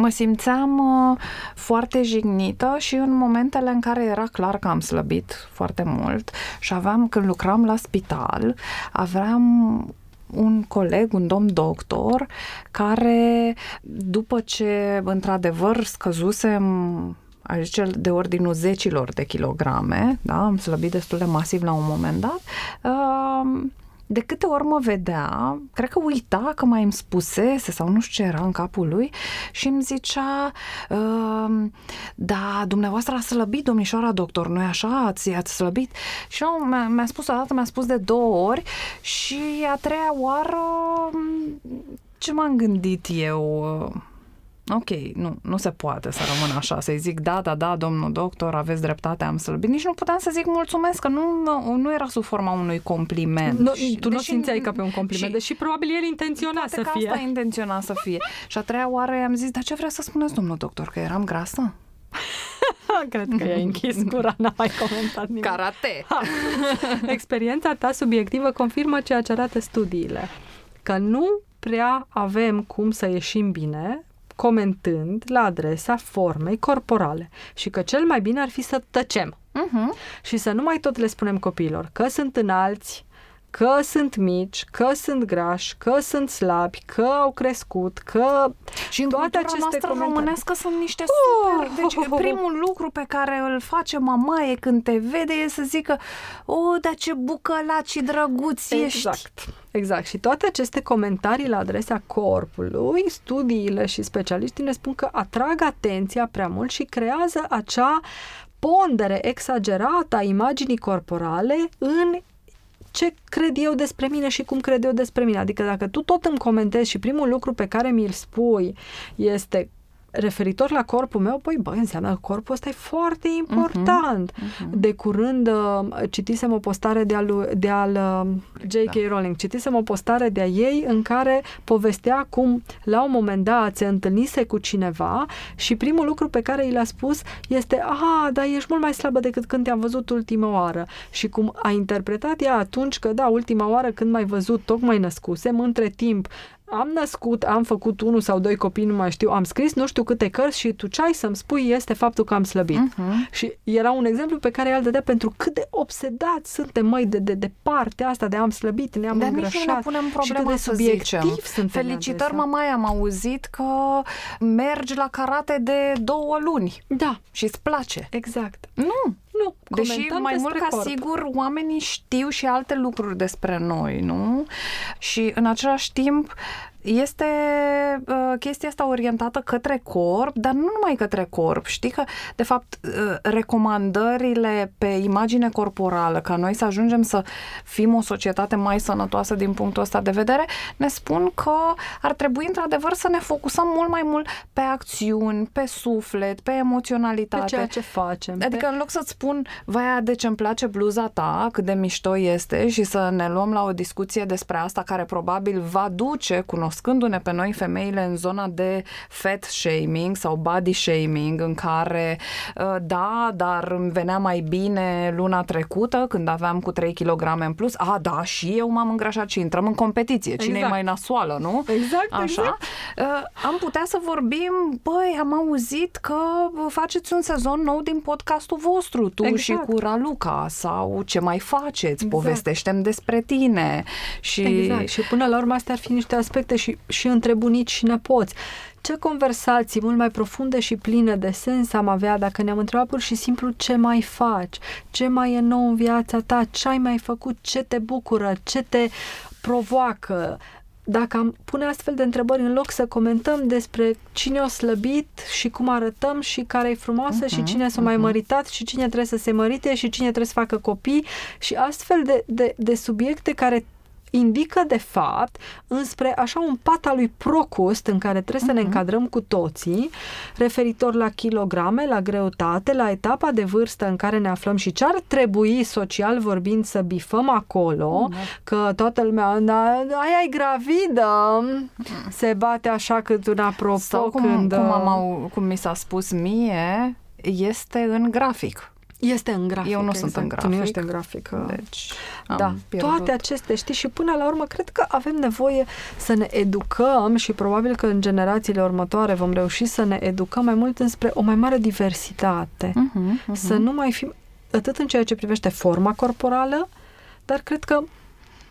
Mă simțeam uh, foarte jignită și în momentele în care era clar că am slăbit foarte mult și aveam, când lucram la spital, aveam un coleg, un domn doctor, care după ce într-adevăr scăzusem aș zice, de ordinul zecilor de kilograme, da, am slăbit destul de masiv la un moment dat, uh, de câte ori mă vedea, cred că uita că mai îmi spusese sau nu știu ce era în capul lui și îmi zicea uh, da, dumneavoastră a slăbit, domnișoara doctor, nu așa? Ați, ați slăbit? Și eu, mi-a, mi-a spus o dată, mi-a spus de două ori și a treia oară ce m-am gândit eu? Ok, nu, nu se poate să rămân așa, să-i zic da, da, da, domnul doctor, aveți dreptate, am slăbit. Nici nu puteam să zic mulțumesc, că nu, nu era sub forma unui compliment. Nu, Și- tu nu o deși- simțeai ca pe un compliment, și- deși probabil el intenționa Poate să că fie. asta intenționa să fie. Și a treia oară i-am zis, dar ce vrea să spuneți, domnul doctor, că eram grasă? Cred că i-ai închis gura, n-a mai comentat nimic. Karate! Experiența ta subiectivă confirmă ceea ce arată studiile. Că nu prea avem cum să ieșim bine comentând la adresa formei corporale și că cel mai bine ar fi să tăcem Uh-huh. și să nu mai tot le spunem copiilor că sunt înalți, că sunt mici, că sunt grași, că sunt slabi, că au crescut, că Și în toate cultura aceste noastră comentarii. românească sunt niște Oh! super... Deci primul lucru pe care îl face mamaie când te vede e să zică O, dar ce bucălaci și drăguți ești! Exact. Exact. Și toate aceste comentarii la adresa corpului, studiile și specialiștii ne spun că atrag atenția prea mult și creează acea pondere exagerată a imaginii corporale în ce cred eu despre mine și cum cred eu despre mine. Adică dacă tu tot îmi comentezi și primul lucru pe care mi-l spui este referitor la corpul meu, păi băi, înseamnă că corpul ăsta e foarte important. Uh-huh. De curând uh, citisem o postare de al, de al uh, J.K. Da. Rowling, citisem o postare de a ei în care povestea cum la un moment dat se întâlnise cu cineva și primul lucru pe care i l-a spus este aha, dar ești mult mai slabă decât când te-am văzut ultima oară. Și cum a interpretat ea atunci că da, ultima oară când m-ai văzut, tocmai născusem, între timp am născut, am făcut unul sau doi copii, nu mai știu, am scris nu știu câte cărți și tu ce ai să-mi spui este faptul că am slăbit. Uh-huh. Și era un exemplu pe care el dădea pentru cât de obsedați suntem, măi, de, de, de partea asta de am slăbit, ne-am Dar nici îngrășat. nu ne punem și cât problema de să subiectiv zicem. suntem Felicitări, adesea. mamaia, am auzit că mergi la karate de două luni Da, și îți place. exact. Nu, Nu, Deși comentăm mai mult despre ca corp. sigur oamenii știu și alte lucruri despre noi, nu? Și în același timp este uh, chestia asta orientată către corp, dar nu numai către corp. Știi că, de fapt, uh, recomandările pe imagine corporală, ca noi să ajungem să fim o societate mai sănătoasă din punctul ăsta de vedere, ne spun că ar trebui, într-adevăr, să ne focusăm mult mai mult pe acțiuni, pe suflet, pe emoționalitate. Pe ceea ce facem. Adică în loc să-ți spun, vai, de ce îmi place bluza ta, cât de mișto este și să ne luăm la o discuție despre asta care probabil va duce, cunoscându-ne pe noi femeile în zona de fat shaming sau body shaming, în care, uh, da, dar îmi venea mai bine luna trecută când aveam cu 3 kg în plus, a, da, și eu m-am îngrașat și intrăm în competiție, cine Exact. e mai nasoală, nu? Exact, Așa. exact. Uh, am putea să vorbim, băi, am auzit că faceți un sezon nou din podcastul vostru, tu Exact. și cu Raluca, sau ce mai faceți, Exact. povestește despre tine. Și Exact. Și până la urmă astea ar fi niște aspecte și, și între bunici și nepoți. Ce conversații mult mai profunde și pline de sens am avea dacă ne-am întrebat pur și simplu ce mai faci, ce mai e nou în viața ta, ce ai mai făcut, ce te bucură, ce te provoacă. Dacă am pune astfel de întrebări în loc să comentăm despre cine o slăbit și cum arătăm și care e frumoasă uh-huh, și cine s-a mai măritat și cine trebuie să se mărite și cine trebuie să facă copii și astfel de, de, de subiecte care indică de fapt înspre așa un pat al lui Procust în care trebuie să ne încadrăm cu toții referitor la kilograme, la greutate, la etapa de vârstă în care ne aflăm și ce ar trebui social vorbind să bifăm acolo, că toată lumea, da, aia e gravidă, se bate așa cât un apropo sau cum, când... cum, am, au- cum mi s-a spus mie, este în grafic. Este în grafic. Eu nu exact. sunt în grafic. Tu nu ești în grafic. Deci, da, pierdut. toate acestea, știi, și până la urmă cred că avem nevoie să ne educăm și probabil că în generațiile următoare vom reuși să ne educăm mai mult înspre o mai mare diversitate. Uh-huh, uh-huh. Să nu mai fim atât în ceea ce privește forma corporală, dar cred că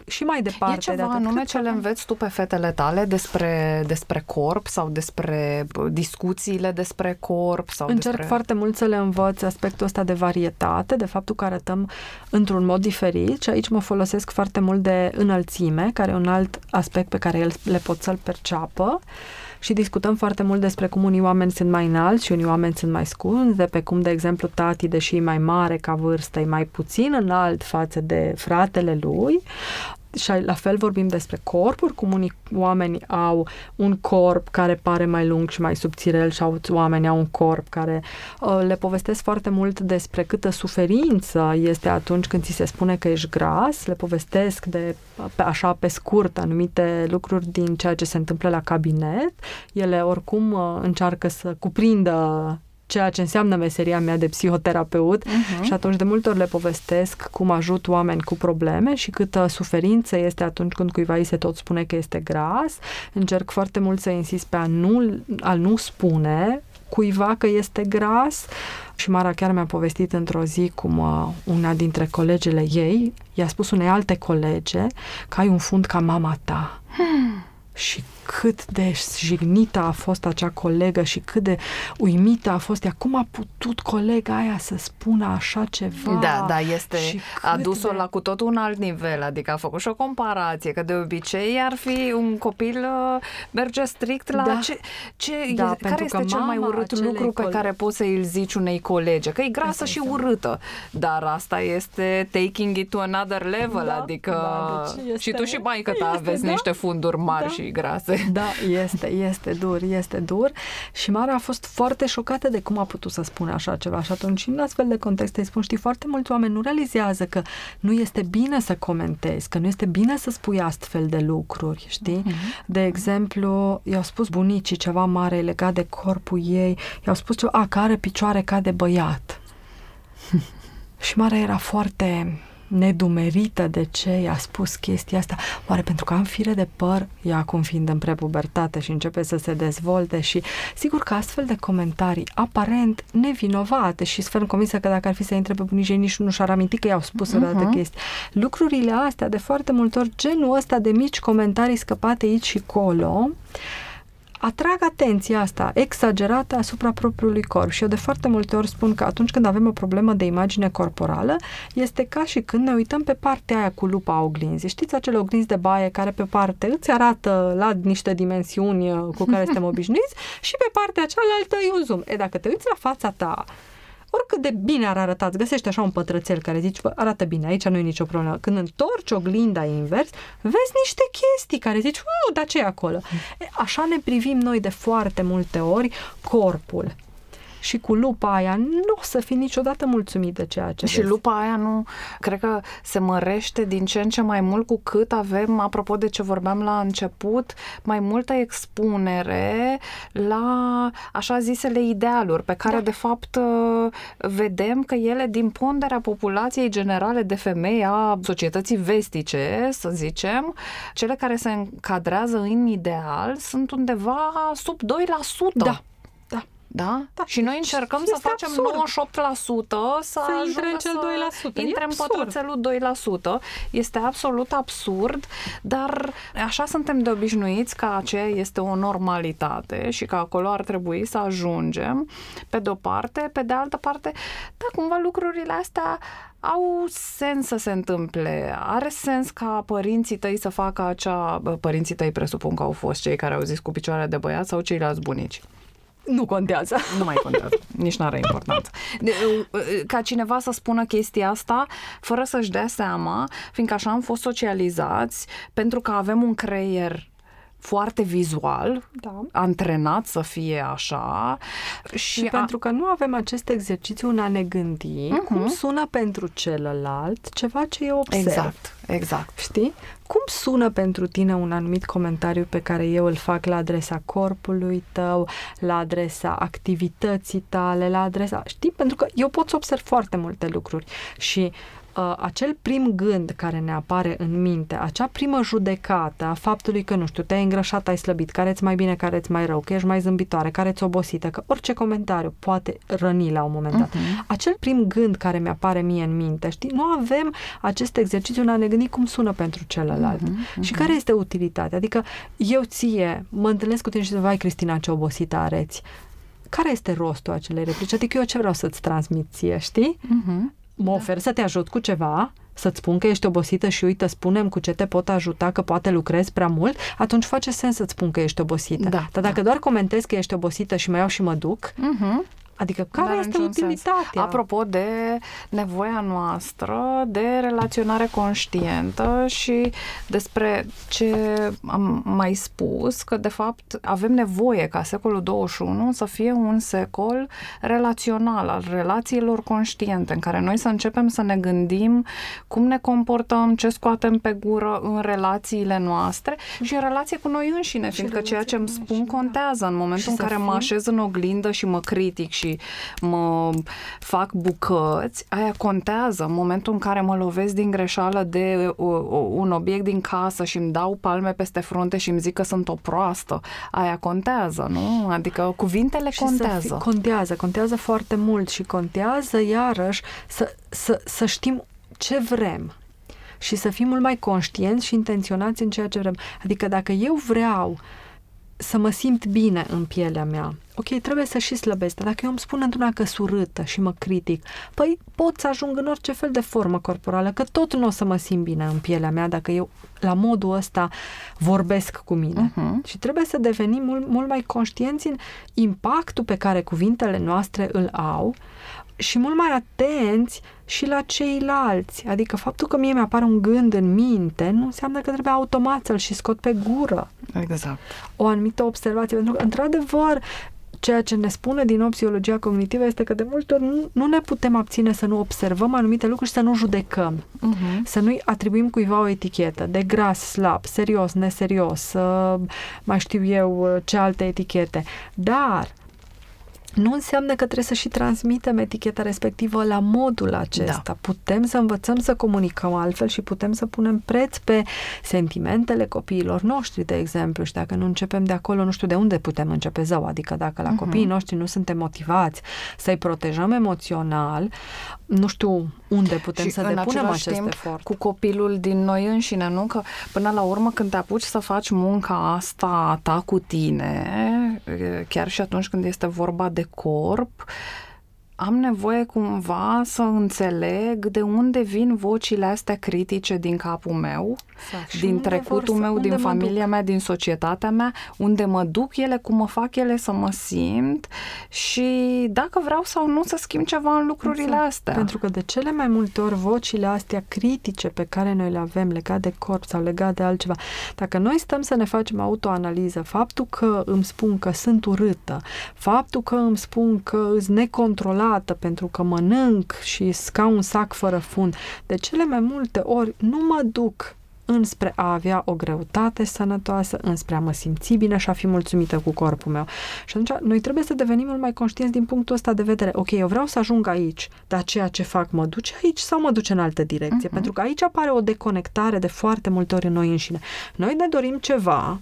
și mai departe. E ceva de anume ce le înveți tu pe fetele tale despre, despre corp sau despre discuțiile despre corp? Sau Încerc despre... foarte mult să le învăț aspectul ăsta de varietate, de faptul că arătăm într-un mod diferit și aici mă folosesc foarte mult de înălțime, care e un alt aspect pe care el le pot să-l perceapă și discutăm foarte mult despre cum unii oameni sunt mai înalți și unii oameni sunt mai scunzi, de pe cum, de exemplu, tati, deși e mai mare ca vârstă, e mai puțin înalt față de fratele lui și la fel vorbim despre corpuri, cum unii oameni au un corp care pare mai lung și mai subțirel și alți oameni au un corp care uh, le povestesc foarte mult despre câtă suferință este atunci când ți se spune că ești gras, le povestesc de pe, așa pe scurt anumite lucruri din ceea ce se întâmplă la cabinet. Ele oricum uh, încearcă să cuprindă ceea ce înseamnă meseria mea de psihoterapeut uh-huh. și atunci de multe ori le povestesc cum ajut oameni cu probleme și câtă suferință este atunci când cuiva îi se tot spune că este gras. Încerc foarte mult să insist pe a nu, a nu spune cuiva că este gras și Mara chiar mi-a povestit într-o zi cum uh, una dintre colegele ei i-a spus unei alte colege că ai un fund ca mama ta. Hmm și cât de jignită a fost acea colegă și cât de uimită a fost ea. Cum a putut colega aia să spună așa ceva? Da, da, este adus-o de... la cu tot un alt nivel, adică a făcut și o comparație, că de obicei ar fi un copil uh, merge strict la da. ce, ce da, e, care este cel mai urât lucru pe care poți să îl zici unei colege, că e grasă și urâtă, dar asta este taking it to another level, da, adică da, deci este, și tu și maică ta aveți da, niște funduri mari da, și grase. Da, este, este dur, este dur. Și Mara a fost foarte șocată de cum a putut să spună așa ceva. Și atunci, în astfel de contexte, îi spun, știi, foarte mulți oameni nu realizează că nu este bine să comentezi, că nu este bine să spui astfel de lucruri, știi? Uh-huh. De exemplu, i-au spus bunicii ceva mare legat de corpul ei, i-au spus ceva, a, că are picioare ca de băiat. și Mara era foarte nedumerită de ce i-a spus chestia asta. Oare pentru că am fire de păr, ea acum fiind în prepubertate și începe să se dezvolte și sigur că astfel de comentarii aparent nevinovate și sunt convinsă că dacă ar fi să intre pe bunicii nici nu și-ar aminti că i-au spus uh-huh. o chestii. Lucrurile astea, de foarte multe ori, genul ăsta de mici comentarii scăpate aici și colo, atrag atenția asta exagerată asupra propriului corp și eu de foarte multe ori spun că atunci când avem o problemă de imagine corporală, este ca și când ne uităm pe partea aia cu lupa a oglinzii. Știți acele oglinzi de baie care pe parte îți arată la niște dimensiuni uh, cu care suntem obișnuiți și pe partea cealaltă e un zoom. E, dacă te uiți la fața ta oricât de bine ar arăta, îți găsești așa un pătrățel care zici, bă, arată bine, aici nu e nicio problemă. Când întorci oglinda invers, vezi niște chestii care zici, uh, dar ce e acolo? E, așa ne privim noi de foarte multe ori corpul și cu lupa aia nu o să fii niciodată mulțumit de ceea ce Și vezi. lupa aia nu, cred că se mărește din ce în ce mai mult cu cât avem, apropo de ce vorbeam la început, mai multă expunere la așa zisele idealuri pe care da. de fapt vedem că ele din ponderea populației generale de femei a societății vestice, să zicem, cele care se încadrează în ideal sunt undeva sub 2%. Da. Da? da? Și noi încercăm să facem absurd. 98% să, să intre în cel 2%. Intre în pătrățelul 2%. Este absolut absurd, dar așa suntem de obișnuiți că aceea este o normalitate și că acolo ar trebui să ajungem pe de-o parte, pe de altă parte, da, cumva lucrurile astea au sens să se întâmple. Are sens ca părinții tăi să facă acea... Părinții tăi presupun că au fost cei care au zis cu picioarea de băiat sau ceilalți bunici. Nu contează. Nu mai contează. Nici nu are importanță. De, ca cineva să spună chestia asta fără să-și dea seama, fiindcă așa am fost socializați, pentru că avem un creier foarte vizual, Da. antrenat să fie așa. Și, Și, și a, pentru că nu avem acest exercițiu în a ne gândi Mhm. cum sună pentru celălalt ceva ce eu observ. exact, exact. Știi? Cum sună pentru tine un anumit comentariu pe care eu îl fac la adresa corpului tău, la adresa activității tale, la adresa... Știi? Pentru că eu pot să observ foarte multe lucruri și uh, acel prim gând care ne apare în minte, acea primă judecată a faptului că, nu știu, te-ai îngrășat, ai slăbit, care-ți mai bine, care-ți mai rău, că ești mai zâmbitoare, care-ți obosită, că orice comentariu poate răni la un moment dat. Mhm. Acel prim gând care mi-apare mie în minte, știi? Nu avem acest exercițiu în a ne gândi cum sună pentru celălalt. Mhm, Și care este utilitatea? Adică eu ție mă întâlnesc cu tine și zic, vai Cristina, ce obosită areți. Care este rostul acelei replici? Adică eu ce vreau să-ți transmit ție, știi? Mhm. Mă ofer să te ajut cu ceva, să-ți spun că ești obosită și uite, spunem cu ce te pot ajuta, că poate lucrezi prea mult, atunci face sens să-ți spun că ești obosită. Da, Dar dacă doar comentezi că ești obosită și mă iau și mă duc, Mhm. Adică care N-are este niciun sens. utilitatea? Apropo de nevoia noastră de relaționare conștientă și despre ce am mai spus, că de fapt avem nevoie ca secolul 21 să fie un secol relațional, al relațiilor conștiente, în care noi să începem să ne gândim cum ne comportăm, ce scoatem pe gură în relațiile noastre și în relație cu noi înșine, fiindcă ceea ce îmi relație cu spun noi înșine, da. contează în momentul Și în să care mă fim- așez în oglindă și mă critic și mă fac bucăți, aia contează. În momentul în care mă lovesc din greșeală de o, o, un obiect din casă și îmi dau palme peste frunte și îmi zic că sunt o proastă, aia contează, nu? Adică cuvintele Și contează. Să fi, contează, contează foarte mult și contează iarăși să, să, să știm ce vrem și să fim mult mai conștienți și intenționați în ceea ce vrem. Adică dacă eu vreau să mă simt bine în pielea mea, ok, trebuie să și slăbesc, dar dacă eu îmi spun într-una că surâtă și mă critic, păi pot să ajung în orice fel de formă corporală, că tot nu o să mă simt bine în pielea mea dacă eu la modul ăsta vorbesc cu mine. Mhm. Și trebuie să devenim mult, mult mai conștienți în impactul pe care cuvintele noastre îl au și mult mai atenți și la ceilalți. Adică faptul că mie mi-apare un gând în minte nu înseamnă că trebuie automat să-l și scot pe gură Exact. o anumită observație, pentru că, într-adevăr, ceea ce ne spune din nou psihologia cognitivă este că de multe ori nu, nu ne putem abține să nu observăm anumite lucruri și să nu judecăm. Mhm. Să nu-i atribuim cuiva o etichetă de gras, slab, serios, neserios, uh, mai știu eu uh, ce alte etichete. Dar nu înseamnă că trebuie să și transmitem eticheta respectivă la modul acesta. Da. Putem să învățăm să comunicăm altfel și putem să punem preț pe sentimentele copiilor noștri, de exemplu, și dacă nu începem de acolo, nu știu de unde putem începe zău, adică dacă la uh-huh. copiii noștri nu suntem motivați să-i protejăm emoțional, nu știu unde putem și să în depunem același acest timp, efort. cu copilul din noi înșine, nu? Că până la urmă când te apuci să faci munca asta a ta cu tine, chiar și atunci când este vorba de corp, am nevoie cumva să înțeleg de unde vin vocile astea critice din capul meu, Exact. Și din unde trecutul vor să- meu, unde din mă familia duc? mea, din societatea mea, unde mă duc ele, cum mă fac ele să mă simt și dacă vreau sau nu să schimb ceva în lucrurile Exact. astea. Pentru că de cele mai multe ori vocile astea critice pe care noi le avem legat de corp sau legat de altceva, dacă noi stăm să ne facem autoanaliză, faptul că îmi spun că sunt urâtă, faptul că îmi spun că îs necontrolată pentru că mănânc și ca un sac fără fund, de cele mai multe ori nu mă duc înspre a avea o greutate sănătoasă, înspre a mă simți bine și a fi mulțumită cu corpul meu. Și atunci noi trebuie să devenim mult mai conștienți din punctul ăsta de vedere. Ok, eu vreau să ajung aici, dar ceea ce fac mă duce aici sau mă duce în altă direcție? Uh-huh. Pentru că aici apare o deconectare de foarte multe ori în noi înșine. Noi ne dorim ceva,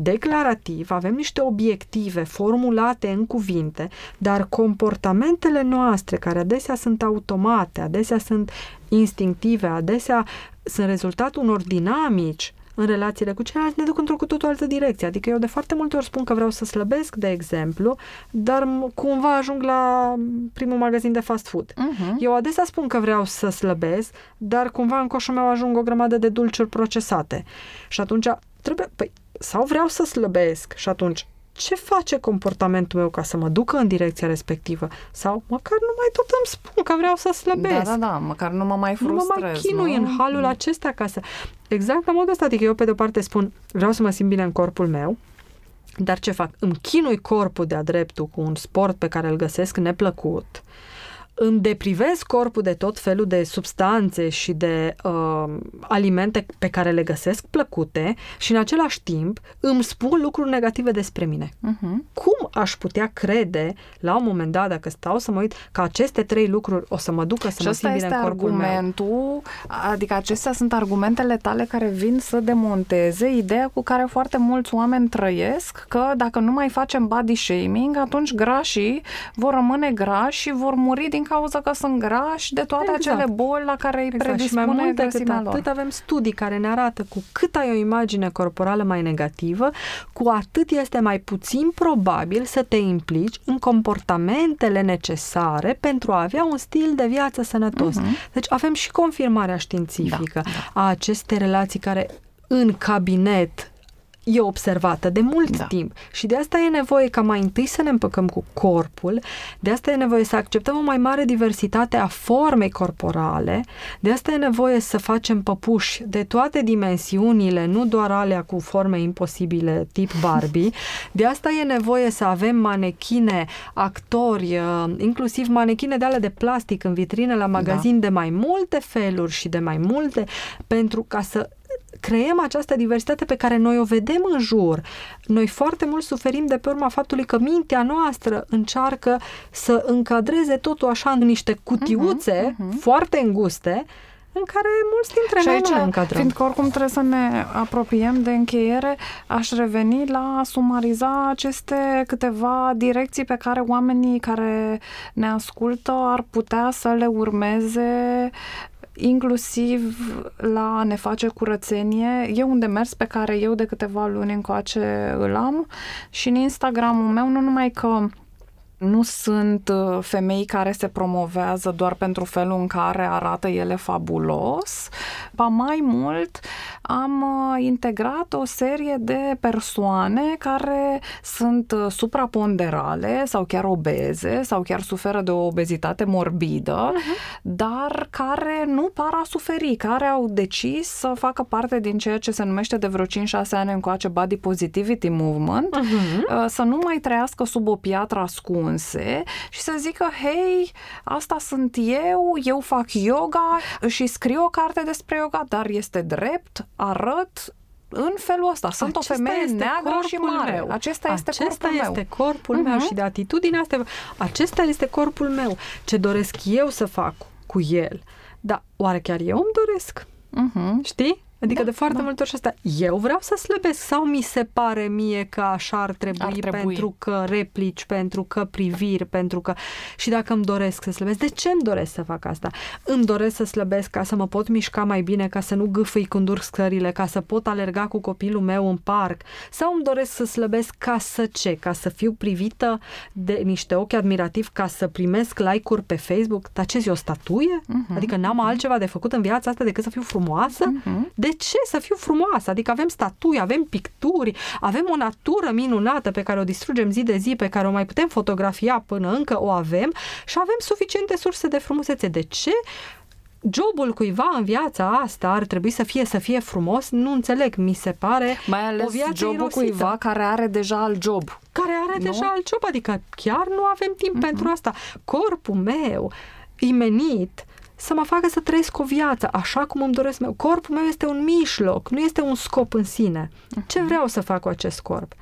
declarativ, avem niște obiective formulate în cuvinte, dar comportamentele noastre, care adesea sunt automate, adesea sunt instinctive, adesea sunt rezultatul unor dinamici în relațiile cu ceilalți, ne duc într-o cu totul altă direcție. Adică eu de foarte multe ori spun că vreau să slăbesc, de exemplu, dar m- cumva ajung la primul magazin de fast food. Uh-huh. Eu adesea spun că vreau să slăbesc, dar cumva în coșul meu ajung o grămadă de dulciuri procesate. Și atunci trebuie, păi, sau vreau să slăbesc și atunci ce face comportamentul meu ca să mă ducă în direcția respectivă? Sau măcar nu mai tot îmi spun că vreau să slăbesc. Da, da, da, măcar nu mă mai Nu frustrez. mă mai chinui nu? în halul acesta ca să... exact la modul ăsta. Adică eu, pe de-o parte, spun, vreau să mă simt bine în corpul meu, dar ce fac? Îmi chinui corpul de-a dreptul cu un sport pe care îl găsesc neplăcut, îmi deprivez corpul de tot felul de substanțe și de uh, alimente pe care le găsesc plăcute și în același timp îmi spun lucruri negative despre mine. Uh-huh. Cum aș putea crede la un moment dat, dacă stau să mă uit, că aceste trei lucruri o să mă ducă să și mă simt bine în corpul argumentul, meu? adică acestea sunt argumentele tale care vin să demonteze ideea cu care foarte mulți oameni trăiesc, că dacă nu mai facem body shaming, atunci grașii vor rămâne grași și vor muri din cauza că sunt grași de toate exact. acele boli la care îi exact. predispune și mai mult decât lor. atât avem studii care ne arată cu cât ai o imagine corporală mai negativă, cu atât este mai puțin probabil să te implici în comportamentele necesare pentru a avea un stil de viață sănătos. Uh-huh. Deci avem și confirmarea științifică da, da. a acestei relații care în cabinet e observată de mult da. timp și de asta e nevoie ca mai întâi să ne împăcăm cu corpul, de asta e nevoie să acceptăm o mai mare diversitate a formei corporale, de asta e nevoie să facem păpuși de toate dimensiunile, nu doar alea cu forme imposibile tip Barbie, de asta e nevoie să avem manechine, actori, uh, inclusiv manechine de ale de plastic în vitrine la magazin da. de mai multe feluri și de mai multe, pentru ca să creăm această diversitate pe care noi o vedem în jur. Noi foarte mult suferim de pe urma faptului că mintea noastră încearcă să încadreze totul așa în niște cutiuțe uh-huh, uh-huh. foarte înguste în care mulți dintre și noi aici, nu ne încadrăm. Fiindcă oricum trebuie să ne apropiem de încheiere, aș reveni la sumariza aceste câteva direcții pe care oamenii care ne ascultă ar putea să le urmeze inclusiv la ne face curățenie. E un demers pe care eu de câteva luni încoace îl am și în Instagramul meu nu numai că nu sunt uh, femei care se promovează doar pentru felul în care arată ele fabulos, ba mai mult am uh, integrat o serie de persoane care sunt uh, supraponderale sau chiar obeze sau chiar suferă de o obezitate morbidă, uh-huh. dar care nu par a suferi, care au decis să facă parte din ceea ce se numește de vreo 5-6 ani încoace Body Positivity Movement, uh-huh. să nu mai trăiască sub o piatră ascunsă ascunse și să zică, hei, asta sunt eu, eu fac yoga și scriu o carte despre yoga, dar este drept, arăt, în felul ăsta. Sunt Acesta o femeie neagră și mare. Meu. Acesta este Acesta corpul este meu. corpul uh-huh. meu mhm. și de atitudinea asta. Acesta este corpul meu. Ce doresc eu să fac cu el. Dar oare chiar eu îmi doresc? Uh-huh. Știi? Adică da, de foarte da. multe ori și asta, eu vreau să slăbesc sau mi se pare mie că așa ar trebui, ar trebui pentru că replici, pentru că priviri, pentru că... Și dacă îmi doresc să slăbesc, de ce îmi doresc să fac asta? Îmi doresc să slăbesc ca să mă pot mișca mai bine, ca să nu gâfâi când urc scările, ca să pot alerga cu copilul meu în parc sau îmi doresc să slăbesc ca să ce? Ca să fiu privită de niște ochi admirativ, ca să primesc like-uri pe Facebook? Dar ce zi, o statuie? Uh-huh. Adică n-am uh-huh. altceva de făcut în viața asta decât să fiu frumoasă? Uh-huh. De de ce să fiu frumoasă? Adică avem statui, avem picturi, avem o natură minunată pe care o distrugem zi de zi, pe care o mai putem fotografia până încă o avem și avem suficiente surse de frumusețe. De ce jobul cuiva în viața asta ar trebui să fie să fie frumos, nu înțeleg, mi se pare Mai ales o viață jobul irosită. cuiva care are deja alt job. Care are nu? deja alt job, adică chiar nu avem timp uh-huh. pentru asta. Corpul meu imenit să mă facă să trăiesc o viață așa cum îmi doresc meu. Corpul meu este un mijloc, nu este un scop în sine. Ce vreau să fac cu acest corp?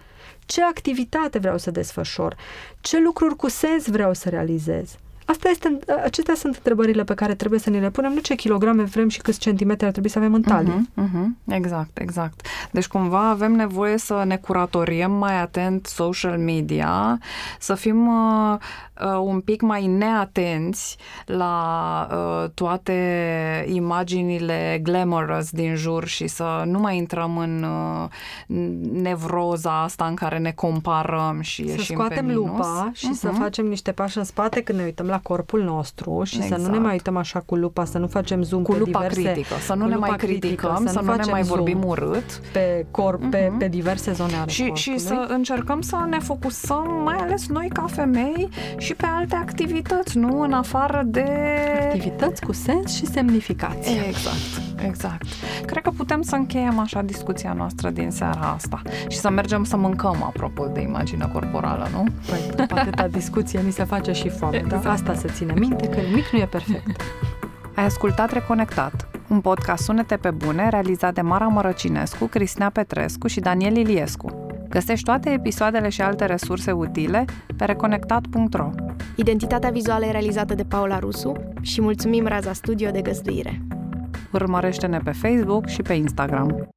Ce activitate vreau să desfășor? Ce lucruri cu sens vreau să realizez? Asta este, acestea sunt întrebările pe care trebuie să ne le punem, nu ce kilograme vrem și câți centimetri ar trebui să avem în talie. Uh-huh, uh-huh. Exact, exact. Deci cumva avem nevoie să ne curatoriem mai atent social media, să fim uh, uh, un pic mai neatenți la uh, toate imaginile glamorous din jur și să nu mai intrăm în uh, nevroza asta în care ne comparăm și să ieșim scoatem pe minus. lupa și uh-huh. să facem niște pași în spate când ne uităm la corpul nostru și exact. să nu ne mai uităm așa cu lupa, să nu facem zoom cu pe lupa diverse, critică, să nu ne mai criticăm, să, să nu, nu ne mai vorbim urât pe corp, uh-huh. pe, pe diverse zone ale și, corpului. Și să încercăm să ne focusăm, mai ales noi ca femei, și pe alte activități, nu? În afară de... Activități cu sens și semnificație. Exact, exact. Cred că putem să încheiem așa discuția noastră din seara asta și să mergem să mâncăm, apropo de imagine corporală, nu? Păi, după atâta discuție, ni se face și foame. Exact. Dar asta să ține minte, că nimic nu e perfect. Ai ascultat Reconectat, un podcast Sunete pe Bune realizat de Mara Mărăcinescu, Cristina Petrescu și Daniel Iliescu. Găsești toate episoadele și alte resurse utile pe reconectat.ro. Identitatea vizuală e realizată de Paula Rusu și mulțumim Raza Studio de găzduire. Urmărește-ne pe Facebook și pe Instagram.